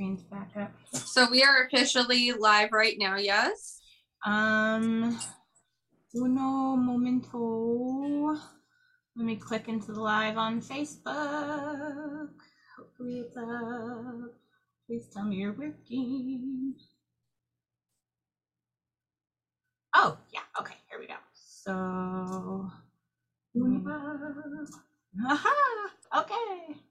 screen's back up. So we are officially live right now, yes? Um, uno momento. Let me click into the live on Facebook. Hopefully it's up. Please tell me you're working. Oh, yeah. Okay, here we go. So, aha, okay.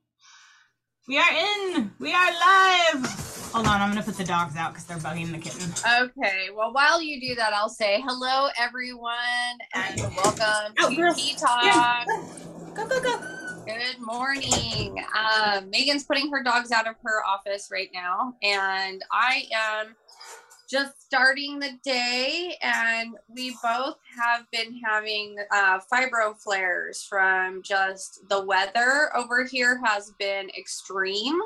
We are in. We are live. Hold on, I'm gonna put the dogs out because they're bugging the kitten. Okay. Well, while you do that, I'll say hello, everyone, and welcome Oh, to girl. Tea Talk. Go, go, go. Good morning. Um, Megan's putting her dogs out of her office right now, and I am just starting the day. And we both have been having uh, fibro flares from just the weather over here has been extreme.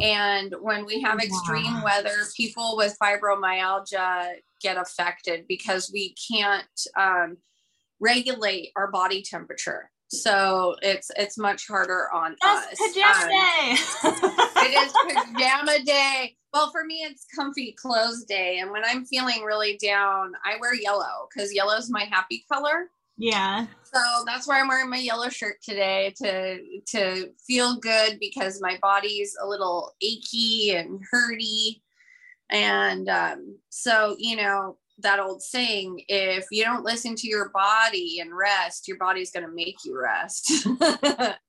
And when we have extreme Wow. weather, people with fibromyalgia get affected because we can't um, regulate our body temperature. So it's it's much harder on Just us. Um. it is pajama day. Well, for me, it's comfy clothes day. And when I'm feeling really down, I wear yellow because yellow is my happy color. yeah. So that's why I'm wearing my yellow shirt today to to feel good because my body's a little achy and hurty. And um, so, you know, that old saying, if you don't listen to your body and rest, your body's going to make you rest.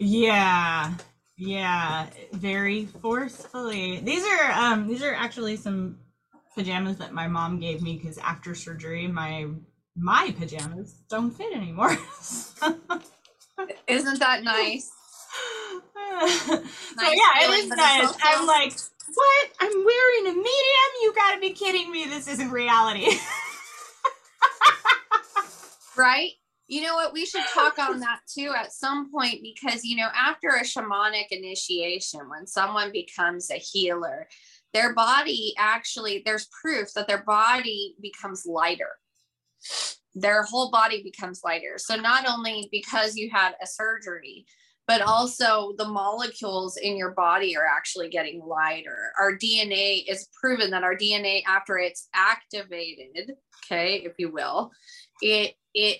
Yeah. Yeah. Very forcefully. These are um these are actually some pajamas that my mom gave me because after surgery my my pajamas don't fit anymore. Isn't that nice? so Nice yeah, feeling, it but nice. I'm like, what? I'm wearing a medium? You gotta be kidding me. This isn't reality. right? You know what? We should talk on that too at some point because, you know, after a shamanic initiation, when someone becomes a healer, their body actually, there's proof that their body becomes lighter. Their whole body becomes lighter. So, not only because you had a surgery, but also the molecules in your body are actually getting lighter. Our DNA is proven that our DNA, after it's activated, okay, if you will, it it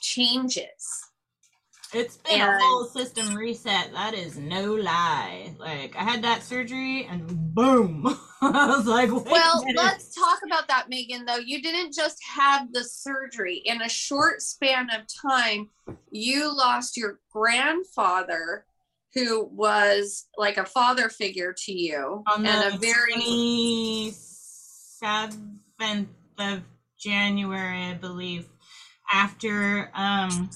changes. It's been a whole system reset. That is no lie. Like I had that surgery and boom. I was like, Well, let's talk about that, Megan. Though you didn't just have the surgery in a short span of time, you lost your grandfather, who was like a father figure to you, on the and a very 27th of January, I believe, after um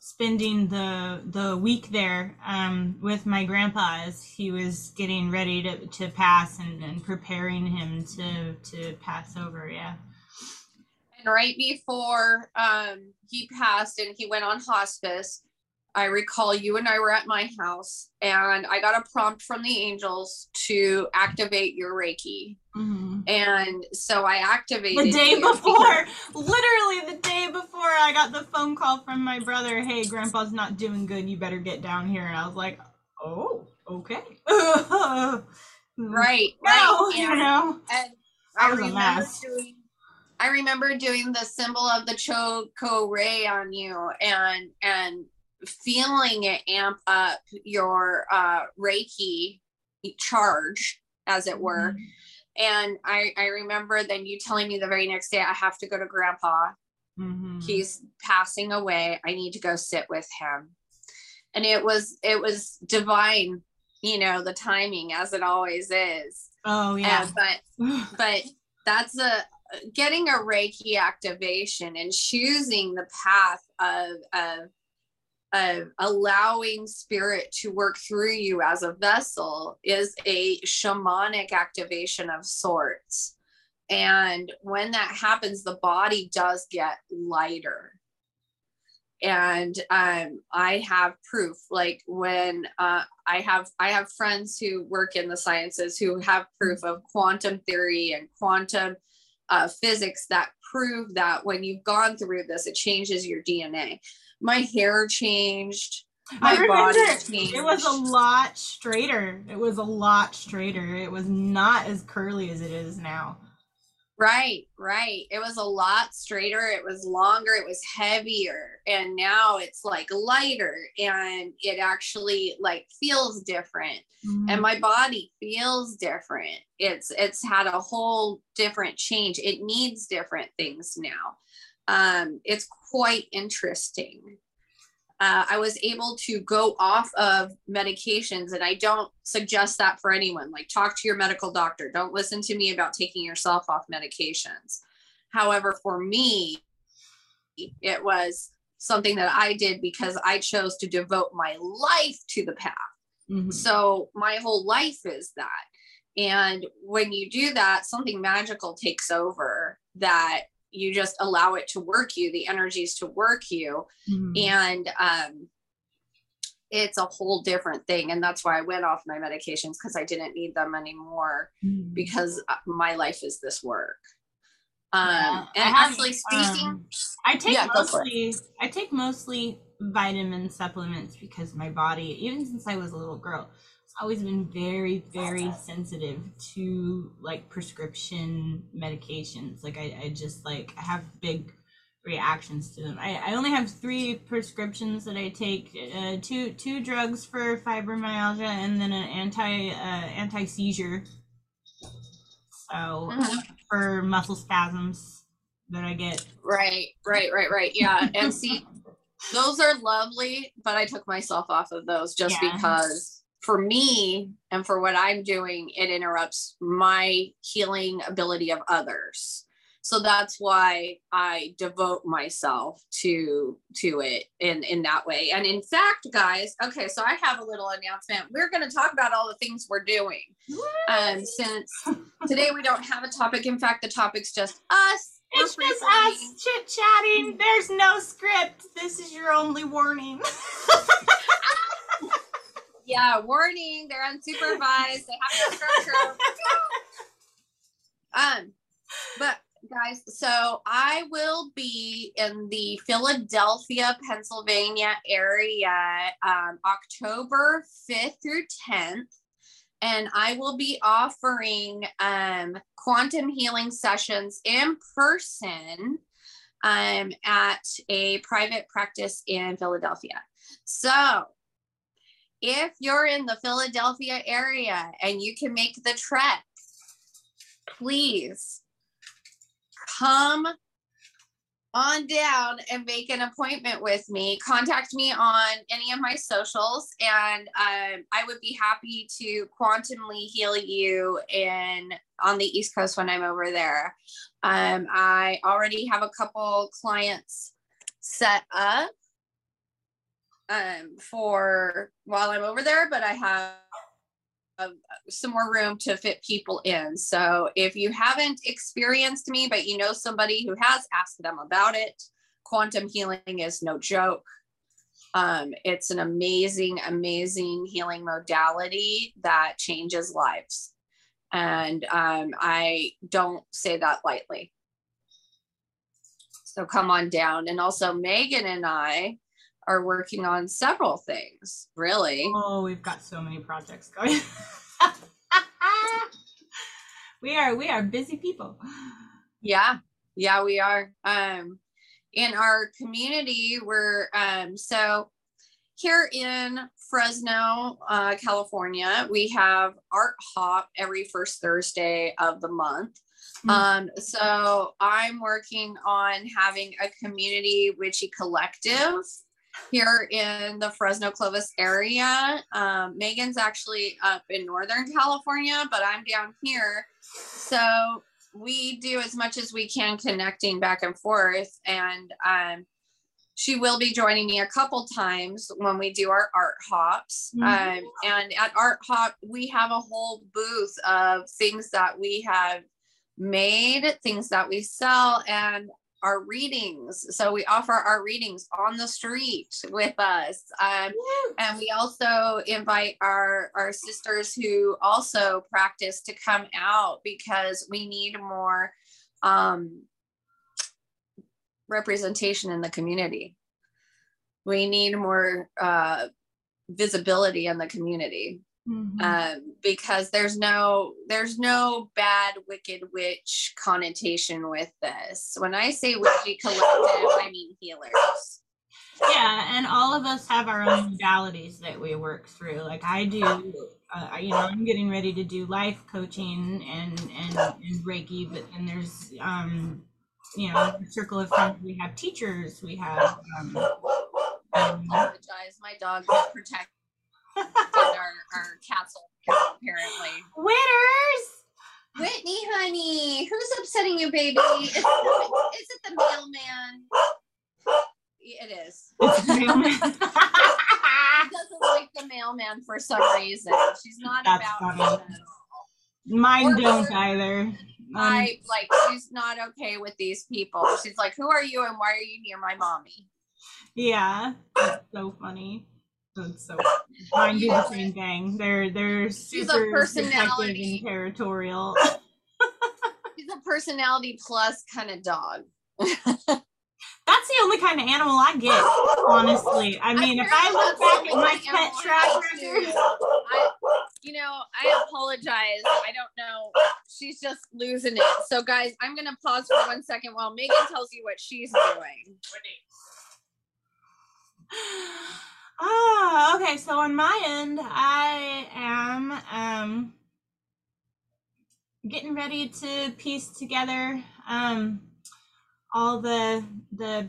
spending the the week there um with my grandpa as he was getting ready to, to pass and, and preparing him to to pass over yeah And right before um, he passed and he went on hospice, I recall you and I were at my house and I got a prompt from the angels to activate your Reiki. Mhm. And so I activated the day before. Literally the day before i got the phone call from my brother hey grandpa's not doing good. You better get down here. And i was like oh okay. Right, no, right. you know. and I was remember doing I remember doing the symbol of the Cho Ku Rei on you and and feeling it amp up your uh Reiki charge, as it were. And I, I remember then you telling me the very next day, I have to go to grandpa. Mhm. He's passing away. I need to go sit with him. And it was, it was divine, you know, the timing as it always is. oh yeah but, but that's a, getting a Reiki activation and choosing the path of, of, of allowing spirit to work through you as a vessel is a shamanic activation of sorts. And when that happens, the body does get lighter. And um, I have proof, like when uh, I have I have friends who work in the sciences who have proof of quantum theory and quantum uh, physics that prove that when you've gone through this, it changes your DNA my hair changed my I body remember changed. it was a lot straighter. It was a lot straighter. It was not as curly as it is now. Right, right. It was a lot straighter. It was longer. It was heavier. And now it's like lighter and it actually like feels different. Mm-hmm. And my body feels different. It's it's had a whole different change. It needs different things now. Um, it's quite interesting. Uh, I was able to go off of medications, and I don't suggest that for anyone. Like, talk to your medical doctor. Don't listen to me about taking yourself off medications. However, for me, it was something that I did because I chose to devote my life to the path. Mhm. So, my whole life is that. And when you do that, something magical takes over that you just allow it to work you, the energies to work you Mhm. and um it's a whole different thing and that's why i went off my medications because i didn't need them anymore Mhm. because uh, my life is this work um Yeah, I and have, actually speaking um, I take Yeah, go for it. mostly I take mostly vitamin supplements because my body, even since I was a little girl, it's always been very, very sensitive to like prescription medications. Like I, I just like I have big reactions to them. I, I only have three prescriptions that I take: uh, two two drugs for fibromyalgia and then an anti uh, anti seizure. So Mhm. for muscle spasms that I get. right right right right yeah and see those are lovely but i took myself off of those just Yeah. because for me and for what i'm doing it interrupts my healing ability of others. So that's why i devote myself to to it in in that way. And in fact guys okay so i have a little announcement. We're going to talk about all the things we're doing. Um since today we don't have a topic. In fact the topic's just us. It's just us chit chatting. There's no script. This is your only warning. Yeah, warning, they're unsupervised. they have no structure. um, but guys, so I will be in the Philadelphia, Pennsylvania area um, October 5th through 10th. And I will be offering um, quantum healing sessions in person um, at a private practice in Philadelphia. So if you're in the Philadelphia area and you can make the trek, please come on down and make an appointment with me. Contact me on any of my socials, and um, I would be happy to quantumly heal you in on the East Coast when I'm over there. Um, I already have a couple clients set up um, for while I'm over there, but I have uh, some more room to fit people in. So if you haven't experienced me, but you know somebody who has, ask them about it. Quantum healing is no joke. Um, it's an amazing, amazing healing modality that changes lives. And um, I don't say that lightly. So come on down. And also, Megan and I are working on several things, really. Oh, we've got so many projects going. we are we are busy people. Yeah, yeah, we are. Um, in our community, we're um, so here in Fresno, uh, California, we have Art Hop every first Thursday of the month. Mm. Um, so I'm working on having a community witchy collective here in the Fresno Clovis area. Um, Megan's actually up in Northern California, but I'm down here. So we do as much as we can connecting back and forth. And um, she will be joining me a couple times when we do our art hops. Mhm. Um, and at Art Hop, we have a whole booth of things that we have made, things that we sell, and our readings. So we offer our readings on the street with us. Um, and we also invite our our sisters who also practice to come out because we need more um, representation in the community we need more uh, visibility in the community Mhm. um, because there's no there's no bad wicked witch connotation with this. When i say witchy collective i mean healers. Yeah and all of us have our own modalities that we work through. Like i do uh, you know i'm getting ready to do life coaching and and, and reiki but then there's um you know a circle of friends we have teachers we have um, um, apologize. My dog is protecting our, our castle apparently winners whitney honey who's upsetting you baby is, is it the mailman it is It's the mailman. she doesn't like the mailman for some reason she's not That's about funny. him at all Mine Or- don't either. Um, I like she's not okay with these people. She's like, Who are you and why are you near my mommy? yeah, that's so funny. That's so. Mine do the same thing. They're they're super protective personality. and territorial. She's a personality plus kind of dog. That's the only kind of animal I get, honestly. I mean, if I look back at my pet track record, I, you know, I apologize. I don't know. She's just losing it. So, guys, I'm gonna pause for one second while Megan tells you what she's doing. Ah, okay. So on my end, I am um getting ready to piece together um all the the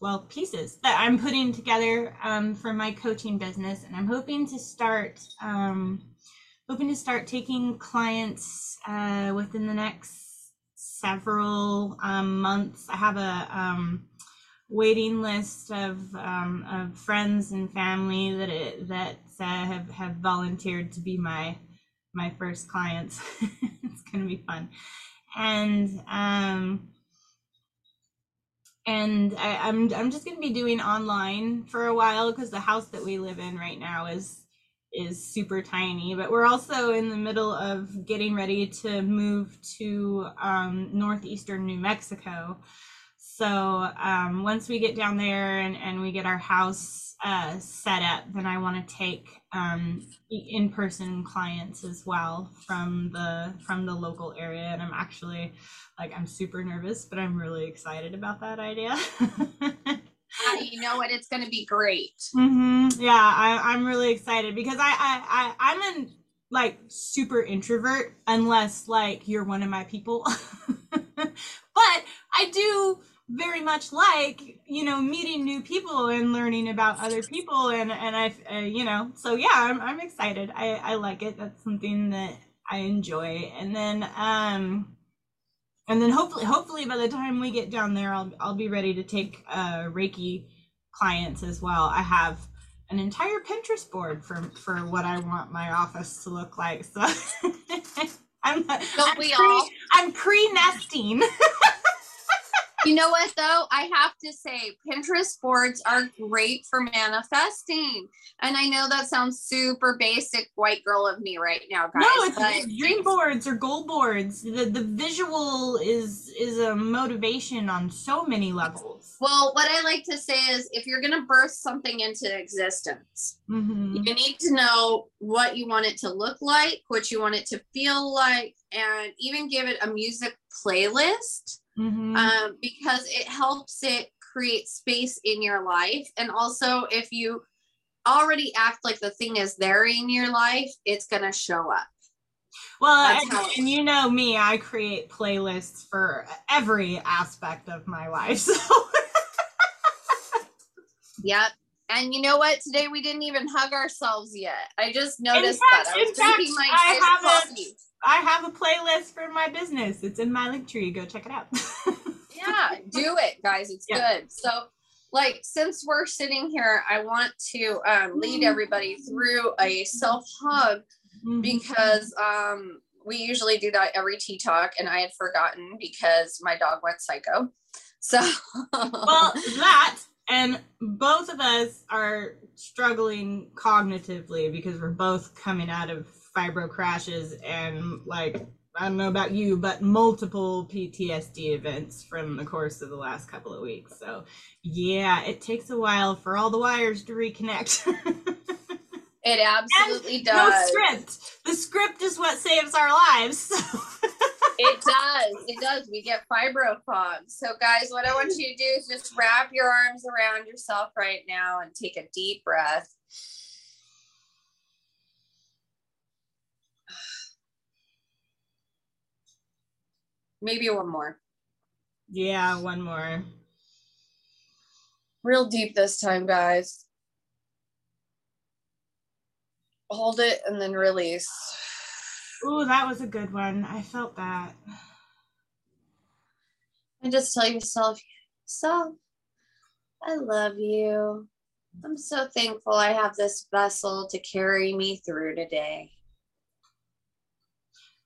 well pieces that I'm putting together um for my coaching business, and I'm hoping to start um hoping to start taking clients uh within the next several um months. I have a um waiting list of um, of friends and family that it, that uh, have have volunteered to be my my first clients. it's gonna be fun, and um, and I, I'm I'm just gonna be doing online for a while because the house that we live in right now is is super tiny. But we're also in the middle of getting ready to move to um, northeastern new mexico so um, once we get down there and, and we get our house uh, set up, then I want to take um, in-person clients as well from the from the local area. And I'm actually like I'm super nervous, but I'm really excited about that idea. You know what? It's gonna be great. hmm Yeah, I, I'm really excited because I, I, I I'm an like super introvert unless like you're one of my people. but I do very much like you know meeting new people and learning about other people and and I uh, you know so yeah I'm I'm excited. I I like it. That's something that I enjoy. And then um and then hopefully hopefully by the time we get down there I'll I'll be ready to take uh Reiki clients as well. I have an entire Pinterest board for for what I want my office to look like. So I'm Don't I'm we pre- all? I'm pre-nesting. You know what though? I have to say Pinterest boards are great for manifesting. And I know that sounds super basic white girl of me right now, guys. no, it's, but it's dream boards or goal boards. The the visual is is a motivation on so many levels. well, what I like to say is if you're gonna birth something into existence, Mhm. you need to know what you want it to look like, what you want it to feel like, and even give it a music playlist. Mhm. um, because it helps it create space in your life. And also, if you already act like the thing is there in your life, it's going to show up. Well, and, and you know me, I create playlists for every aspect of my life. So Yep. And you know what? Today we didn't even hug ourselves yet. I just noticed fact- that. I was in fact, drinking my I haven't- coffee. I have a playlist for my business. It's in my link tree. Go check it out. Yeah, do it, guys. It's Yeah. good. So, like, since we're sitting here, I want to um, lead everybody through a self hug Mhm. because um we usually do that every tea talk and i had forgotten because my dog went psycho so well, that and both of us are struggling cognitively because we're both coming out of fibro crashes and like I don't know about you, but multiple PTSD events from the course of the last couple of weeks. So, yeah, it takes a while for all the wires to reconnect. it absolutely and does. No script. The script is what saves our lives. So. it does. It does. We get fibro fog. So, guys, what I want you to do is just wrap your arms around yourself right now and take a deep breath. Maybe one more. Yeah, one more. Real deep this time, guys. Hold it and then release. Ooh, that was a good one. I felt that. And just tell yourself, self, I love you. I'm so thankful I have this vessel to carry me through today.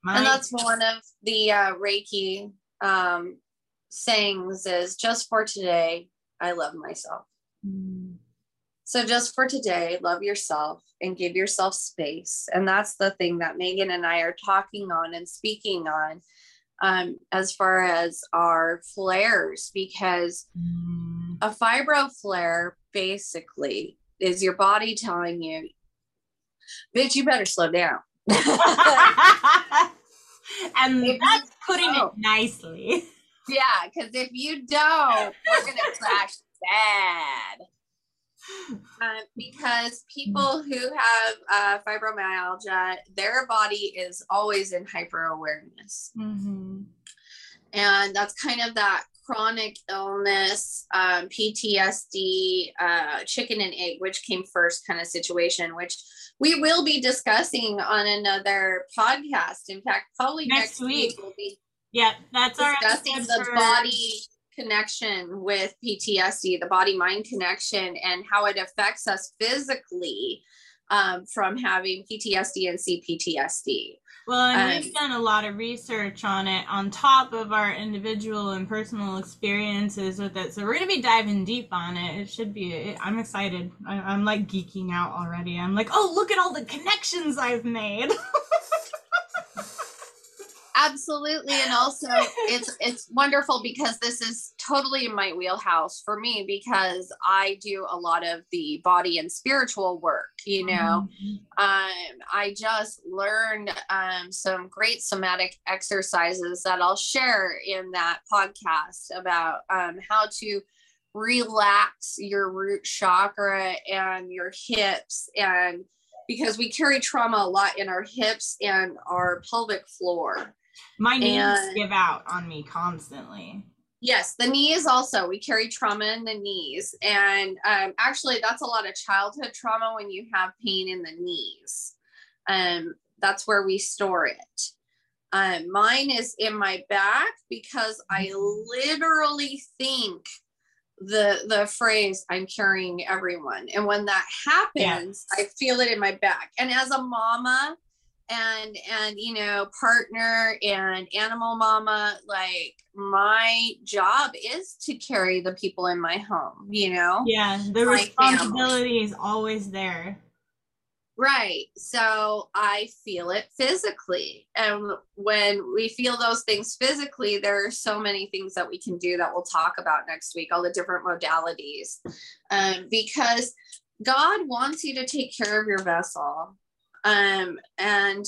My- and that's one of the uh, Reiki um, sayings is just for today, I love myself. Mm. So just for today, love yourself and give yourself space. And that's the thing that Megan and I are talking on and speaking on um, as far as our flares, because mm. a fibro flare basically is your body telling you, bitch, you better slow down. and that's putting it nicely. Yeah, because if you don't, we're gonna crash bad. Uh, because people who have uh, fibromyalgia, their body is always in hyper awareness. Mm-hmm. And that's kind of that chronic illness, um, PTSD, uh, chicken and egg, which came first kind of situation, which we will be discussing on another podcast. In fact, probably next, next week. we'll be yeah, that's discussing the for... body connection with PTSD, the body mind connection, and how it affects us physically um, from having PTSD and CPTSD. Well, and um, we've done a lot of research on it on top of our individual and personal experiences with it. So we're going to be diving deep on it. It should be, I'm excited. I, am like geeking out already. I'm like, oh, look at all the connections I've made. absolutely and also it's it's wonderful because this is totally in my wheelhouse for me because i do a lot of the body and spiritual work you know mm-hmm. um, i just learned um, some great somatic exercises that i'll share in that podcast about um, how to relax your root chakra and your hips and because we carry trauma a lot in our hips and our pelvic floor my knees and, give out on me constantly. Yes, the knees also. We carry trauma in the knees. And um, actually, that's a lot of childhood trauma when you have pain in the knees. Um, that's where we store it. Um, mine is in my back because I literally think the the phrase i'm carrying everyone and when that happens yeah. i feel it in my back and as a mama and and you know partner and animal mama like my job is to carry the people in my home you know? Yeah the responsibility family. is always there. Right so i feel it physically and when we feel those things physically there are so many things that we can do that we'll talk about next week all the different modalities. Um, because god wants you to take care of your vessel um, and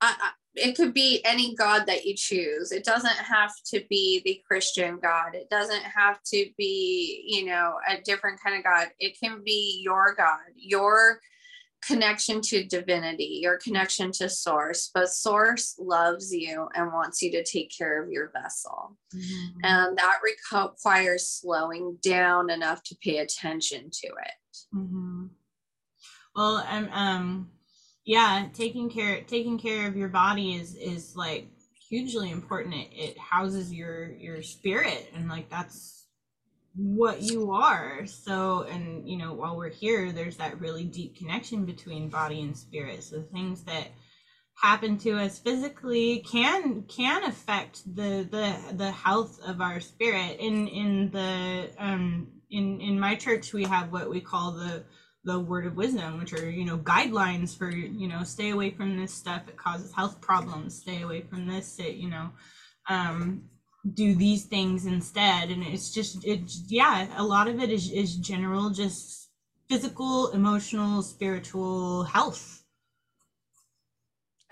I, I, it could be any God that you choose. It doesn't have to be the Christian God. It doesn't have to be, you know, a different kind of God. It can be your God, your connection to divinity, your connection to source. But source loves you and wants you to take care of your vessel. Mm-hmm. And that requires slowing down enough to pay attention to it. Mm-hmm. Well, and um yeah taking care taking care of your body is is like hugely important. It, it houses your your spirit and like that's what you are. So and you know while we're here there's that really deep connection between body and spirit. So things that happen to us physically can can affect the the the health of our spirit. In in the um in in my church we have what we call the the word of wisdom which are you know guidelines for you know stay away from this stuff it causes health problems stay away from this it you know um do these things instead. And it's just it's yeah a lot of it is is general just physical emotional spiritual health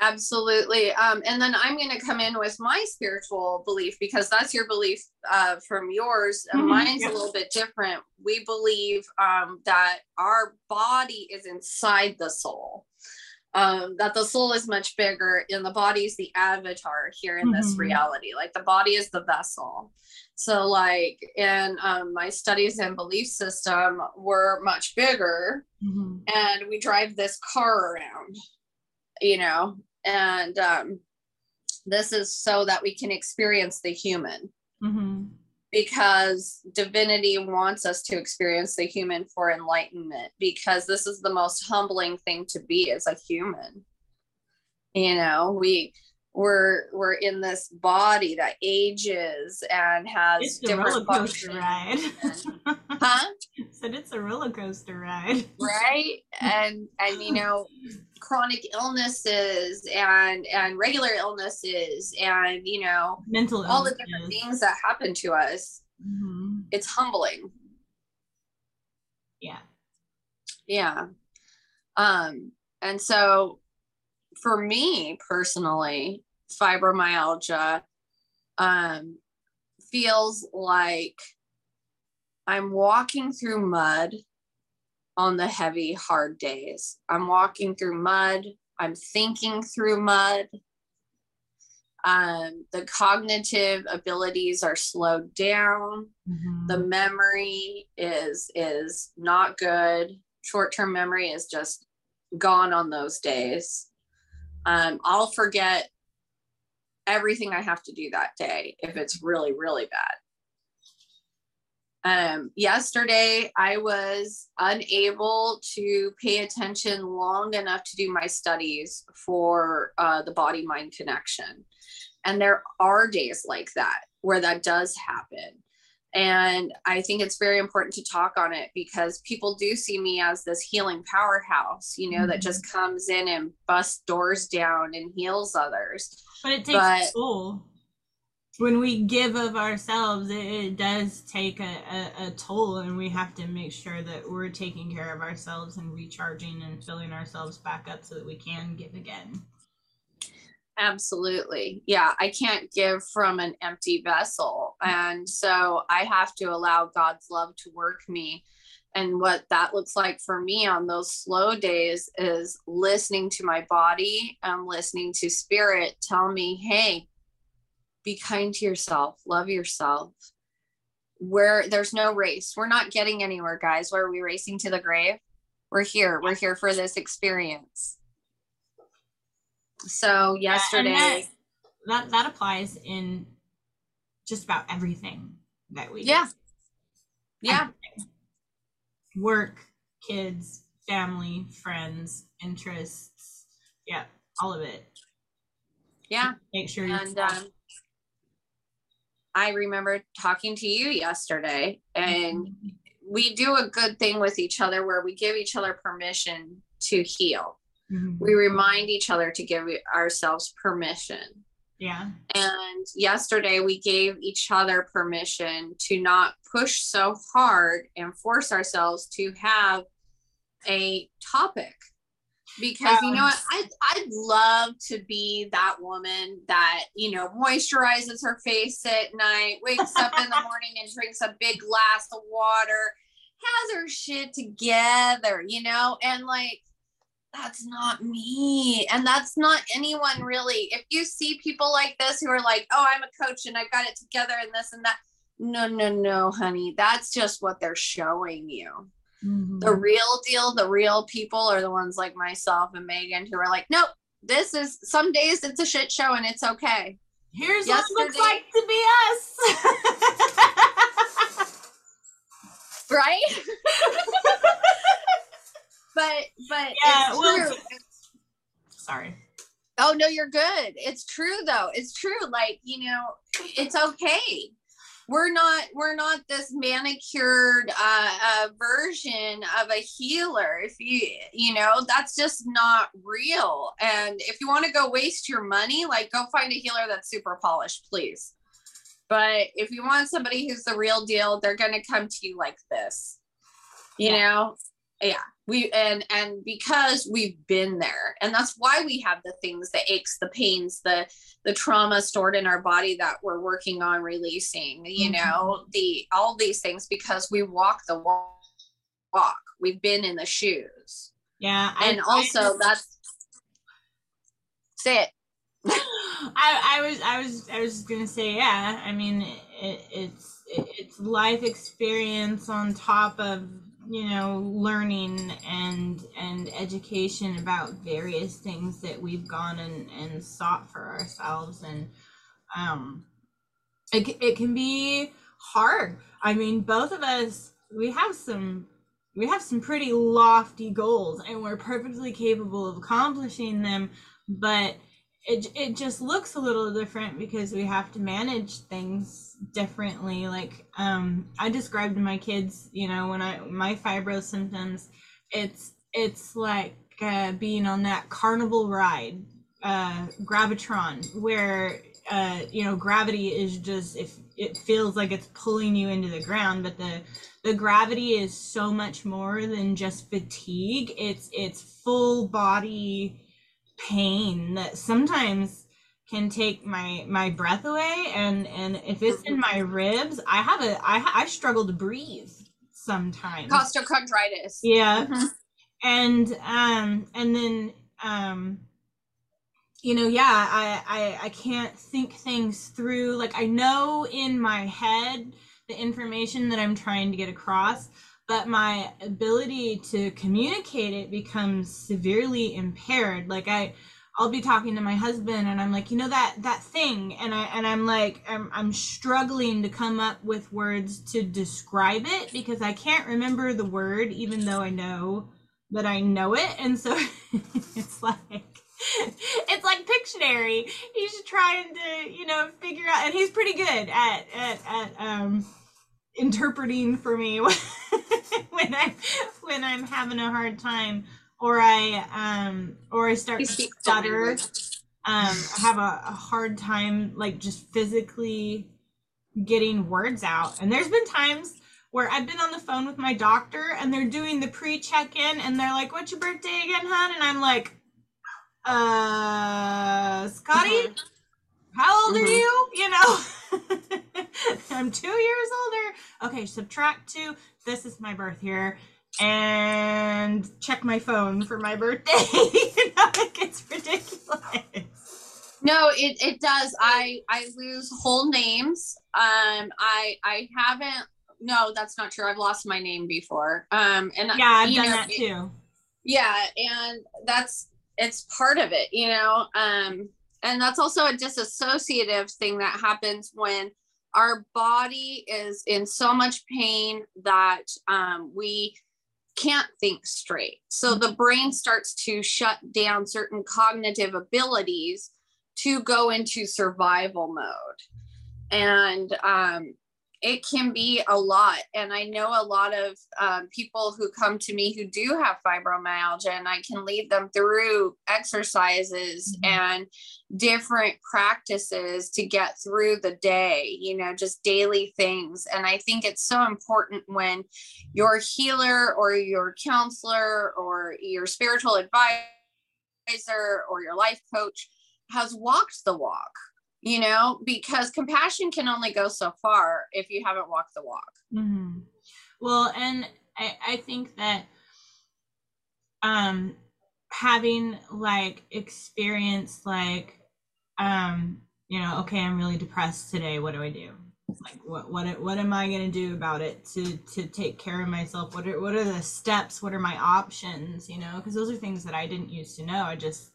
Absolutely. Um, and then I'm going to come in with my spiritual belief because that's your belief uh, from yours. And mm-hmm. mine's a little bit different. We believe um, that our body is inside the soul, um, that the soul is much bigger, and the body is the avatar here in mm-hmm. this reality. Like the body is the vessel. So, like in um, my studies and belief system, we're much bigger, mm-hmm. and we drive this car around you know and um, this is so that we can experience the human. Mm-hmm. because divinity wants us to experience the human for enlightenment. Because this is the most humbling thing to be as a human. You know we we're we're in this body that ages and has it's different roller coaster ride. huh? Said it's a roller coaster ride. Right. And and you know, chronic illnesses and and regular illnesses and you know mental all the different things that happen to us. Mm-hmm. It's humbling. Yeah. Yeah. Um, and so for me personally, fibromyalgia um, feels like I'm walking through mud on the heavy, hard days. I'm walking through mud. I'm thinking through mud. Um, the cognitive abilities are slowed down. Mm-hmm. The memory is is not good. Short-term memory is just gone on those days. Um, I'll forget everything I have to do that day if it's really, really bad. Um, yesterday, I was unable to pay attention long enough to do my studies for uh, the body mind connection. And there are days like that where that does happen. And I think it's very important to talk on it because people do see me as this healing powerhouse, you know, mm-hmm. that just comes in and busts doors down and heals others. But it takes but, toll. When we give of ourselves, it, it does take a, a, a, toll, and we have to make sure that we're taking care of ourselves and recharging and filling ourselves back up so that we can give again. Absolutely. Yeah, I can't give from an empty vessel. And so I have to allow God's love to work me. And what that looks like for me on those slow days is listening to my body and listening to spirit tell me, hey, be kind to yourself, love yourself. Where there's no race. We're not getting anywhere, guys. Where are we racing to the grave? We're here. We're here for this experience so yesterday yeah, that, that, that applies in just about everything that we yeah do. yeah everything. Work kids family friends interests yeah all of it yeah make sure and um, i remember talking to you yesterday and mm-hmm. we do a good thing with each other where we give each other permission to heal Mm-hmm. We remind each other to give ourselves permission. Yeah. And yesterday we gave each other permission to not push so hard and force ourselves to have a topic. Because you know what? I'd, I'd love to be that woman that, you know, moisturizes her face at night, wakes up in the morning and drinks a big glass of water, has her shit together, you know, and like that's not me. And that's not anyone really. If you see people like this who are like, oh, I'm a coach and I've got it together and this and that. No, no, no, honey. That's just what they're showing you. Mm-hmm. The real deal, the real people are the ones like myself and Megan who are like, nope, this is some days it's a shit show and it's okay. Here's Yesterday, what it looks like to be us. right? but but yeah, well, sorry. Oh no, you're good. It's true though. It's true. Like you know, it's okay. we're not we're not this manicured uh, uh, version of a healer if you you know that's just not real and if you want to go waste your money like go find a healer that's super polished please but if you want somebody who's the real deal they're going to come to you like this you yeah. know yeah we and and because we've been there and that's why we have the things the aches the pains the the trauma stored in our body that we're working on releasing you mm-hmm. know the all these things because we walk the walk, walk. we've been in the shoes yeah and I, also I, that's say it I, I was I was I was gonna say yeah I mean it, it's it, it's life experience on top of you know learning and and education about various things that we've gone and and sought for ourselves. And um it, it can be hard. I mean both of us we have some we have some pretty lofty goals and we're perfectly capable of accomplishing them but it, it just looks a little different because we have to manage things differently. Like um i described to my kids you know when i my fibro symptoms it's it's like uh, being on that carnival ride uh gravitron where uh you know gravity is just if it feels like it's pulling you into the ground but the the gravity is so much more than just fatigue. It's it's full body pain that sometimes can take my my breath away. And and if it's in my ribs i have a i i struggle to breathe sometimes. Costochondritis yeah. Mm-hmm. and um and then um you know yeah I, I i can't think things through. Like i know in my head the information that i'm trying to get across but my ability to communicate it becomes severely impaired. Like i i'll be talking to my husband and i'm like you know that that thing? And i and i'm like i'm, I'm struggling to come up with words to describe it because i can't remember the word even though i know that i know it. And so it's like it's like Pictionary. He's trying to, you know, figure out, and he's pretty good at at at um interpreting for me when I when I'm having a hard time or I um or I start to stutter. Um, I have a, a hard time like just physically getting words out. And there's been times where I've been on the phone with my doctor and they're doing the pre-check-in and they're like, "What's your birthday again, hon?" And I'm like, "Uh, Scotty, mm-hmm. how old mm-hmm. are you?" You know, I'm two years older. Okay, subtract two. This is my birth year and check my phone for my birthday. you know, it gets ridiculous. No, it, it does. I I lose whole names. Um, I I haven't. No, that's not true. I've lost my name before. Um, and yeah, I've done know, that too. yeah, and that's it's part of it, you know. Um, and that's also a disassociative thing that happens when our body is in so much pain that um, we can't think straight. So the brain starts to shut down certain cognitive abilities to go into survival mode. And um, it can be a lot. And I know a lot of um, people who come to me who do have fibromyalgia, and I can lead them through exercises mm-hmm. and different practices to get through the day, you know, just daily things. And I think it's so important when your healer or your counselor or your spiritual advisor or your life coach has walked the walk you know, because compassion can only go so far if you haven't walked the walk. Mm-hmm. Well, and I, I think that um having like experience like um you know okay i'm really depressed today what do i do? Like what what what am i going to do about it to to take care of myself? What are what are the steps? What are my options you know? Because those are things that i didn't used to know. I just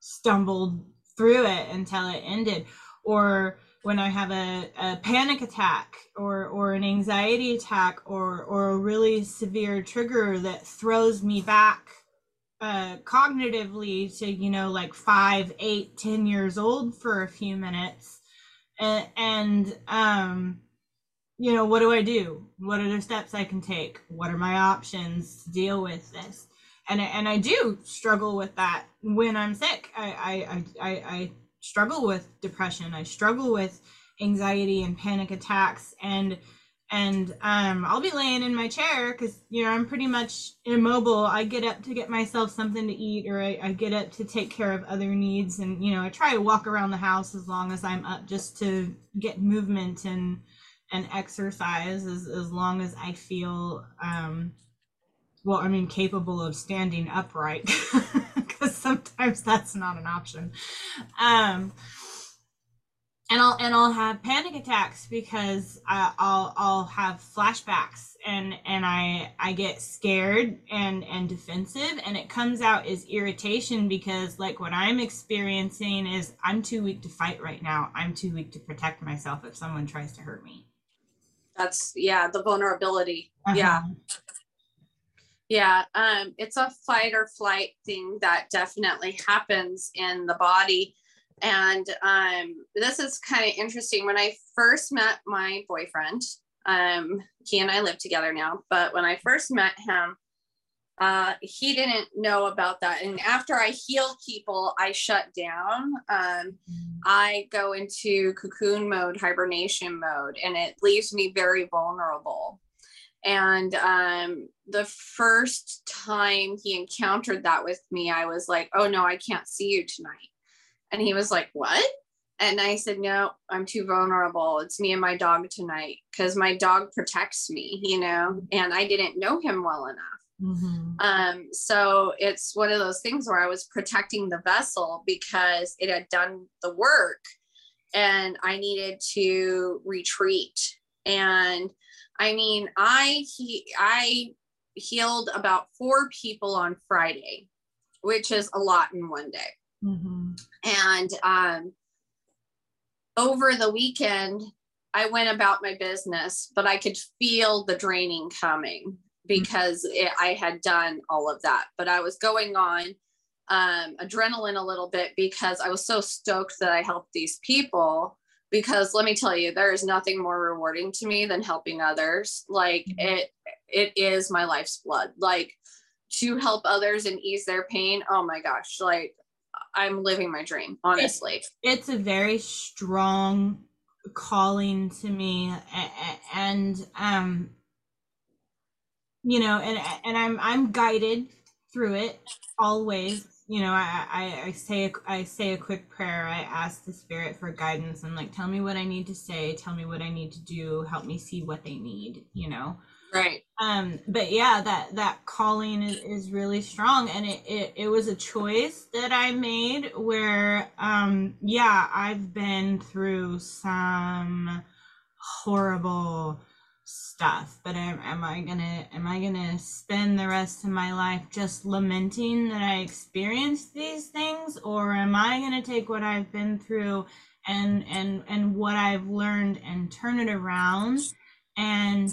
stumbled through it until it ended or when i have a, a panic attack or or an anxiety attack or or a really severe trigger that throws me back uh, cognitively to you know like five eight ten years old for a few minutes and, and um you know, what do I do? What are the steps I can take? What are my options to deal with this? And I, and I do struggle with that when I'm sick. I I I, I struggle with depression. I struggle with anxiety and panic attacks and and um, I'll be laying in my chair because you know I'm pretty much immobile. I get up to get myself something to eat, or I, I, get up to take care of other needs, and you know I try to walk around the house as long as I'm up, just to get movement and and exercise as as long as I feel um, well. I mean, capable of standing upright because sometimes that's not an option. Um, and I'll and I'll have panic attacks because I, I'll I'll have flashbacks and and I I get scared and and defensive and it comes out as irritation because like what I'm experiencing is I'm too weak to fight right now. I'm too weak to protect myself if someone tries to hurt me. That's yeah, the vulnerability. Uh-huh. Yeah. Yeah, um, it's a fight or flight thing that definitely happens in the body and um, this is kind of interesting. When I first met my boyfriend, um, he and I live together now, but when I first met him, uh, he didn't know about that. And after I heal people, I shut down. Um, I go into cocoon mode, hibernation mode, and it leaves me very vulnerable. And um, the first time he encountered that with me, I was like, oh no, I can't see you tonight. And he was like, What? And I said, No, I'm too vulnerable. It's me and my dog tonight because my dog protects me, you know, and I didn't know him well enough. Mm-hmm. Um, so it's one of those things where I was protecting the vessel because it had done the work and I needed to retreat. And I mean, I he I healed about four people on Friday, which is a lot in one day. Mm-hmm. And um, over the weekend, I went about my business, but I could feel the draining coming because it, I had done all of that. But I was going on um, adrenaline a little bit because I was so stoked that I helped these people. Because let me tell you, there is nothing more rewarding to me than helping others. Like mm-hmm. it, it is my life's blood. Like to help others and ease their pain. Oh my gosh! Like I'm living my dream, honestly. It's, it's a very strong calling to me and um you know and and i'm i'm guided through it always you know I, I i say a, i say a quick prayer. I ask the spirit for guidance and like tell me what i need to say tell me what i need to do help me see what they need you know? Right. Um but yeah that that calling is, is really strong. And it, it it was a choice that i made where um yeah i've been through some horrible stuff but am, am i gonna am i gonna spend the rest of my life just lamenting that i experienced these things or am i gonna take what i've been through and and and what i've learned and turn it around and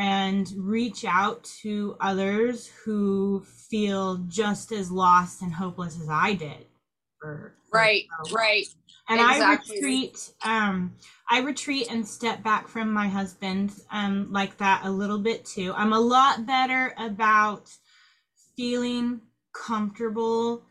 and reach out to others who feel just as lost and hopeless as I did. For, for right, right. And exactly. I retreat, um, I retreat and step back from my husband, um, like that a little bit too. I'm a lot better about feeling comfortable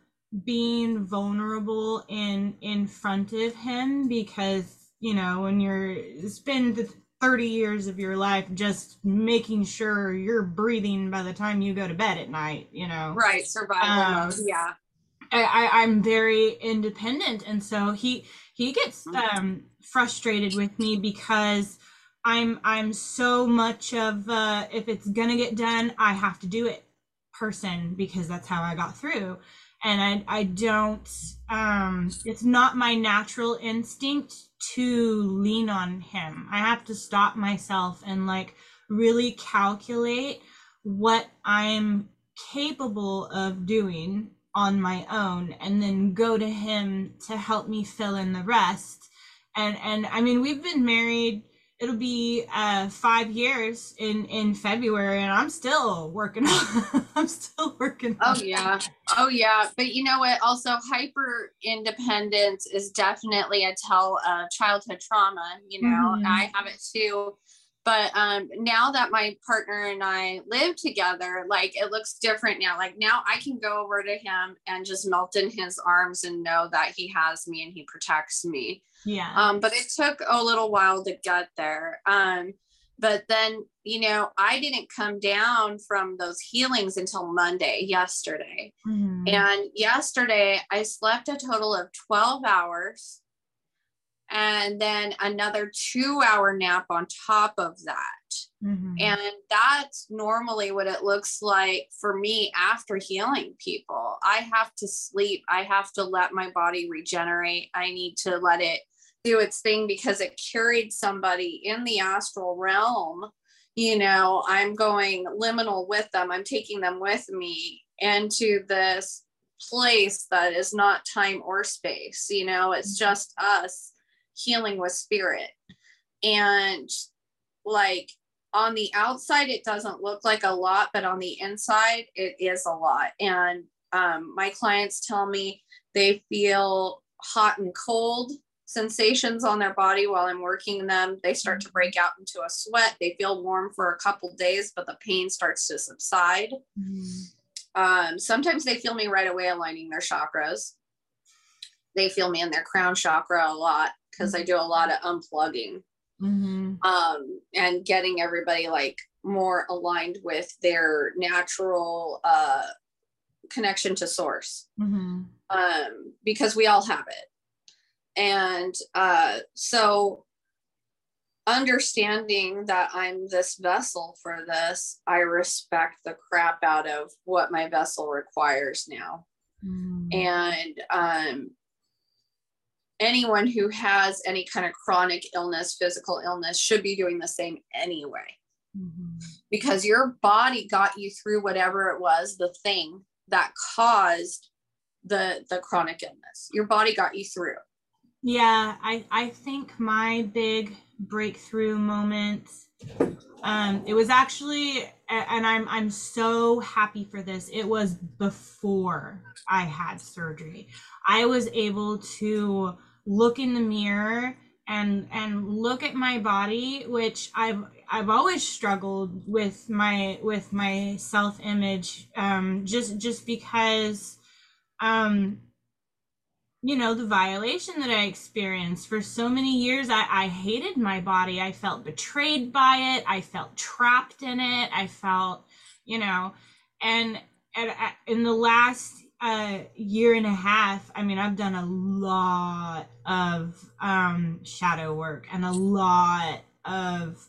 being vulnerable in in front of him because you know when you're spend 30 years of your life just making sure you're breathing by the time you go to bed at night, you know. Right, survival um, mode. Yeah. I, I am very independent and so he he gets mm-hmm. um frustrated with me because I'm I'm so much of uh if it's gonna get done, I have to do it person because that's how I got through. And I I don't um it's not my natural instinct to lean on him. I have to stop myself and like really calculate what I'm capable of doing on my own and then go to him to help me fill in the rest. And and I mean we've been married it'll be uh five years in in february and i'm still working on i'm still working oh yeah. Oh yeah. But you know what? Also hyper independence is definitely a tell of childhood trauma you know? Mm-hmm. i have it too but um now that my partner and I live together, like it looks different now. Like now I can go over to him and just melt in his arms and know that he has me and he protects me. Yeah. Um, but it took a little while to get there. Um, but then, you know, I didn't come down from those healings until Monday, yesterday. Mhm. And yesterday I slept a total of 12 hours and then another two hour nap on top of that. Mhm. And that's normally what it looks like for me after healing people. I have to sleep. I have to let my body regenerate. I need to let it do its thing because it carried somebody in the astral realm. You know, I'm going liminal with them, I'm taking them with me into this place that is not time or space. You know, it's just us healing with spirit. And like on the outside it doesn't look like a lot but on the inside it is a lot. And um, my clients tell me they feel hot and cold sensations on their body while i'm working them. They start to break out into a sweat. They feel warm for a couple days but the pain starts to subside. Mhm. um, sometimes they feel me right away aligning their chakras. They feel me in their crown chakra a lot because i do a lot of unplugging Mhm. um, and getting everybody like more aligned with their natural uh, connection to source Mhm. um, because we all have it. And uh, so understanding that I'm this vessel for this, I respect the crap out of what my vessel requires now Mhm. and um, anyone who has any kind of chronic illness physical illness should be doing the same anyway Mhm. because your body got you through whatever it was the thing that caused the the chronic illness your body got you through Yeah, I I think my big breakthrough moment um it was actually and I'm I'm so happy for this. It was before I had surgery. I was able to look in the mirror and and look at my body which I've I've always struggled with my with my self-image um just just because um you know the violation that i experienced for so many years I, I hated my body. I felt betrayed by it. I felt trapped in it. I felt you know and, and uh, in the last uh, year and a half i mean i've done a lot of um, shadow work and a lot of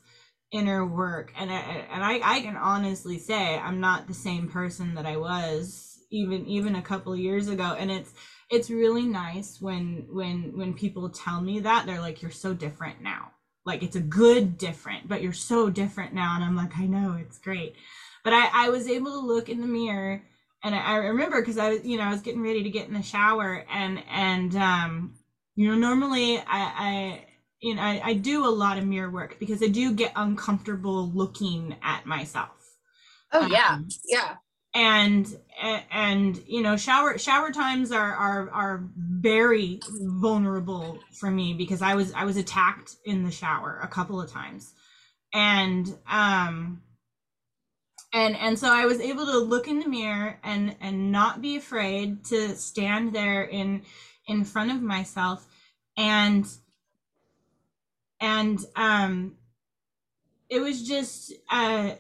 inner work. And I, and I, I can honestly say i'm not the same person that i was even even a couple of years ago. And it's it's really nice when when when people tell me that they're like you're so different now. Like it's a good different but you're so different now. And i'm like i know it's great. But i i was able to look in the mirror and i, I remember because i was you know i was getting ready to get in the shower and and um you know normally i i you know I, I do a lot of mirror work because i do get uncomfortable looking at myself. Oh yeah. Um, yeah. and and you know shower shower times are are are very vulnerable for me because i was i was attacked in the shower a couple of times. And um and and so i was able to look in the mirror and and not be afraid to stand there in in front of myself. And and um it was just uh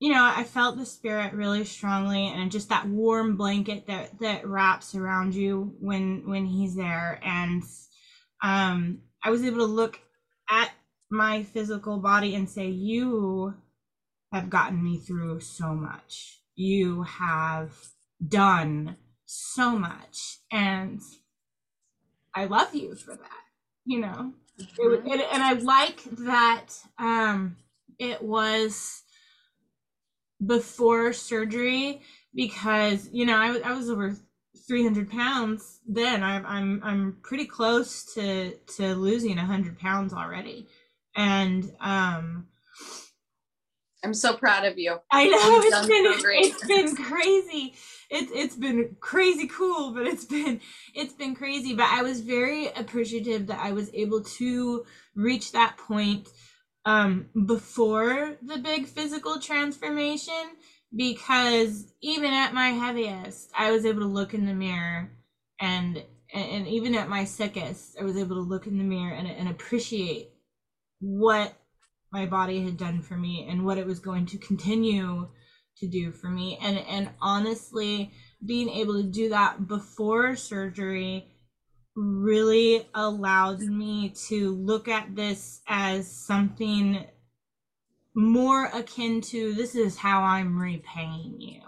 you know i felt the spirit really strongly and just that warm blanket that that wraps around you when when he's there. And um i was able to look at my physical body and say you have gotten me through so much. You have done so much and i love you for that you know? It, wa- Mhm. and, I like that um, it was before surgery because you know I, was- I was over 300 pounds then. I'm, I'm I'm pretty close to to losing 100 pounds already. And um i'm so proud of you I know You've it's been so great. it's been crazy. It's it's been crazy cool, but it's been it's been crazy. But I was very appreciative that I was able to reach that point um, before the big physical transformation because even at my heaviest, I was able to look in the mirror and and even at my sickest, I was able to look in the mirror and, and appreciate what my body had done for me and what it was going to continue to do for me. And and honestly, being able to do that before surgery really allowed me to look at this as something more akin to this is how I'm repaying you.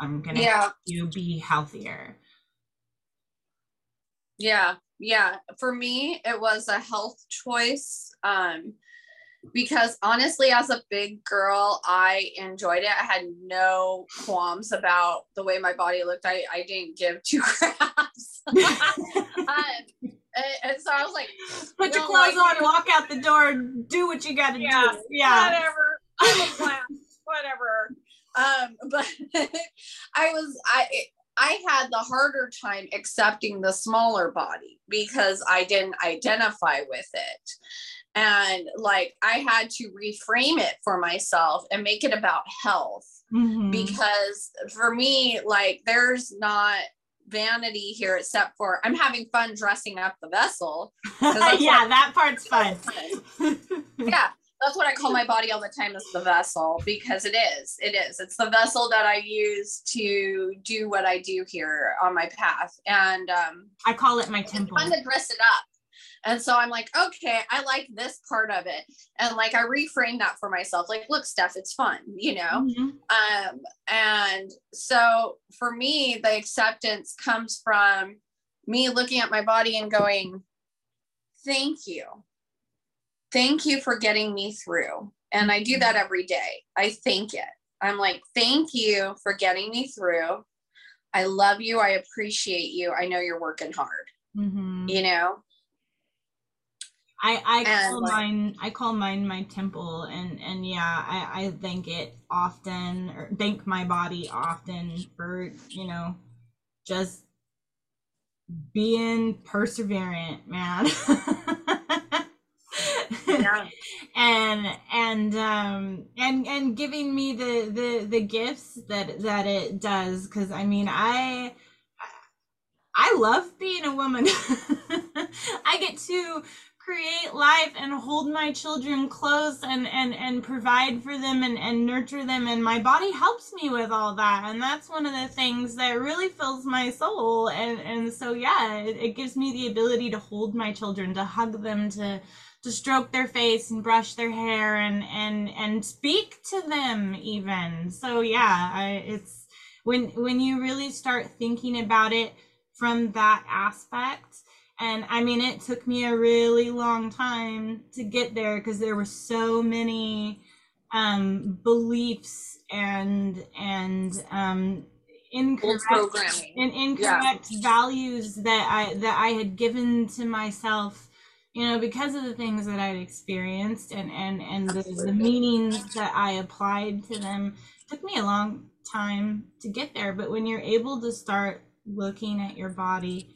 I'm gonna Yeah. help you be healthier. Yeah, yeah. For me, it was a health choice. Um, because honestly, as a big girl, I enjoyed it. I had no qualms about the way my body looked. I, I didn't give two craps. um, and, and so I was like, Put your clothes like- on, walk out the door, do what you gotta Yeah, do. Yeah. whatever. I'm a whatever. Um, but I was I I had the harder time accepting the smaller body because I didn't identify with it. And like I had to reframe it for myself and make it about health Mhm. because for me, like there's not vanity here except for I'm having fun dressing up the vessel. yeah, that part's fun. yeah that's what i call my body all the time is the vessel because it is it is it's the vessel that i use to do what i do here on my path and um I call it my it's temple. fun to dress it up and so i'm like okay i like this part of it. And like i reframed that for myself like look steph it's fun you know? Mhm. um and so for me the acceptance comes from me looking at my body and going thank you. Thank you for getting me through. And i do that every day. I thank it. I'm like thank you for getting me through. I love you. I appreciate you. I know you're working hard. Mhm. you know I I And, call like- mine I call mine my temple and and yeah I I thank it often or thank my body often for you know just being perseverant man Yeah. and and um and and giving me the the the gifts that that it does because I mean I I love being a woman. I get to create life and hold my children close and and and provide for them and and nurture them. And my body helps me with all that. And that's one of the things that really fills my soul. And and so yeah it, it gives me the ability to hold my children to hug them to to stroke their face and brush their hair and and and speak to them even. So yeah I, it's when when you really start thinking about it from that aspect and i mean it took me a really long time to get there because there were so many um beliefs and and um incorrect and incorrect values that I that I had given to myself, you know, because of the things that I'd experienced and and and the, the meanings that I applied to them. It took me a long time to get there, but when you're able to start looking at your body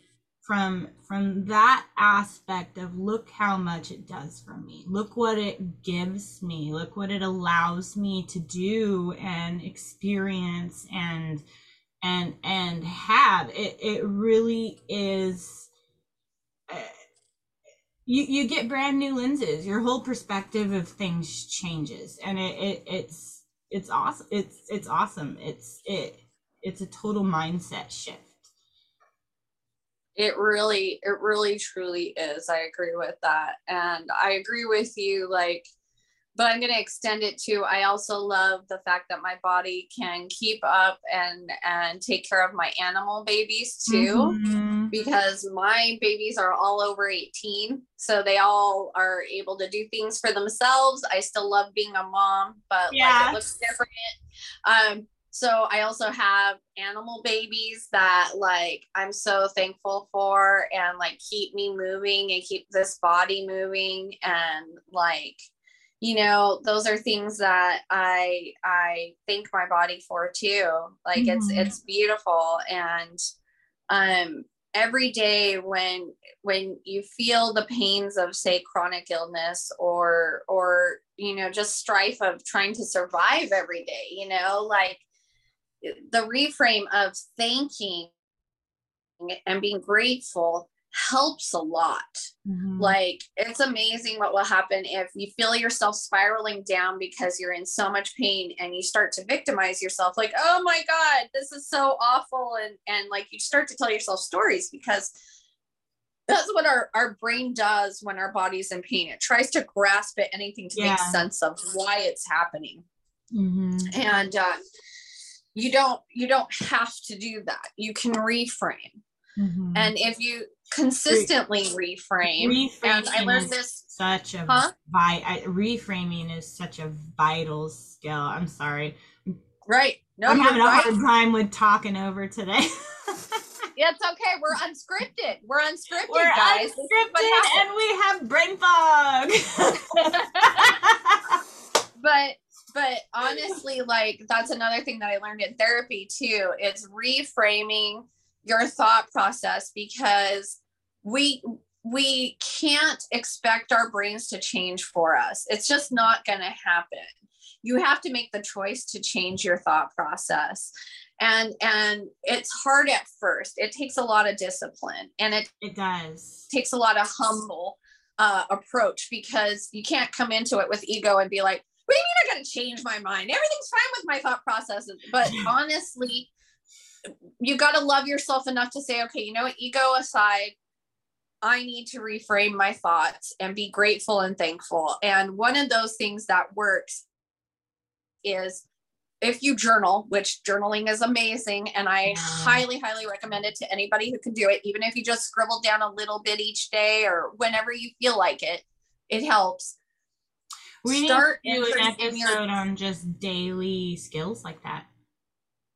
from from that aspect of look how much it does for me. Look what it gives me. Look what it allows me to do and experience and and and have. It it really is uh, you you get brand new lenses. Your whole perspective of things changes. And it, it it's it's awesome it's it's awesome. It's it it's a total mindset shift it really it really truly is i agree with that and i agree with you like but i'm going to extend it to i also love the fact that my body can keep up and and take care of my animal babies too Mhm. because my babies are all over 18 so they all are able to do things for themselves i still love being a mom but like Yeah. it looks different um so i also have animal babies that like i'm so thankful for and like keep me moving and keep this body moving and like you know those are things that i i thank my body for too like it's Mhm. it's beautiful and um every day when when you feel the pains of say chronic illness or or you know just strife of trying to survive every day you know like the reframe of thanking and being grateful helps a lot. Mm-hmm. Like it's amazing what will happen if you feel yourself spiraling down because you're in so much pain and you start to victimize yourself like, "Oh my god, this is so awful." And and like you start to tell yourself stories because that's what our, our brain does when our body's in pain. It tries to grasp at anything to yeah. make sense of why it's happening. Mm-hmm. And uh, you don't you don't have to do that. You can reframe. Mm-hmm. And if you consistently reframe. Reframing and I learned this. Such a huh? vi- I, reframing is such a vital skill. I'm sorry. Right. No, I'm having right. a hard time with talking over today. it's okay. We're unscripted. We're unscripted, We're guys. Unscripted and we have brain fog. but but honestly, like that's another thing that I learned in therapy too. It's reframing your thought process because we we can't expect our brains to change for us. It's just not going to happen. You have to make the choice to change your thought process. And and it's hard at first. It takes a lot of discipline and it it does. Takes a lot of humble uh, approach because you can't come into it with ego and be like, "What do you mean I got to change my mind? Everything's fine with my thought processes." But hmm. honestly, you got to love yourself enough to say, okay, you know what, ego aside, I need to reframe my thoughts and be grateful and thankful. And one of those things that works is if you journal, which journaling is amazing, and I highly, highly recommend it to anybody who can do it, even if you just scribble down a little bit each day or whenever you feel like it, it helps. We Start need to do an episode your- on just daily skills like that.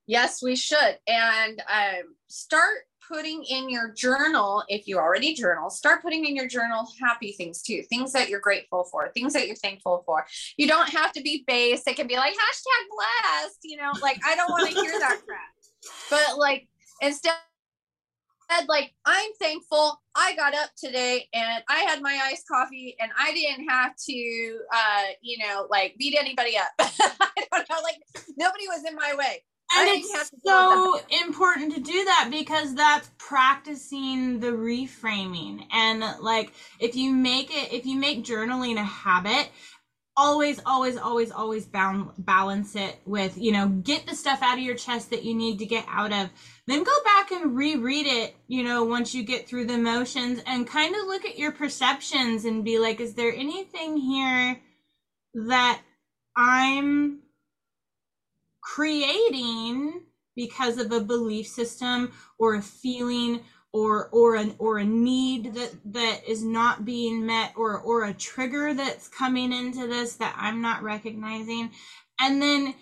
Yes, we should. And um, start putting in your journal, if you already journal, start putting in your journal happy things too, things that you're grateful for, things that you're thankful for. You don't have to be base. It can be like hashtag blessed, you know, like I don't want to hear that crap. But like instead, like I'm thankful. I got up today and I had my iced coffee and I didn't have to, uh, you know, like beat anybody up. I don't know, like nobody was in my way. And it's so important to do that because that's practicing the reframing. And like if you make it if you make journaling a habit always always always always bound, balance it with you know get the stuff out of your chest that you need to get out of then go back and reread it you know once you get through the motions and kind of look at your perceptions and be like is there anything here that i'm creating because of a belief system or a feeling or or an or a need that that is not being met or or a trigger that's coming into this that I'm not recognizing? And then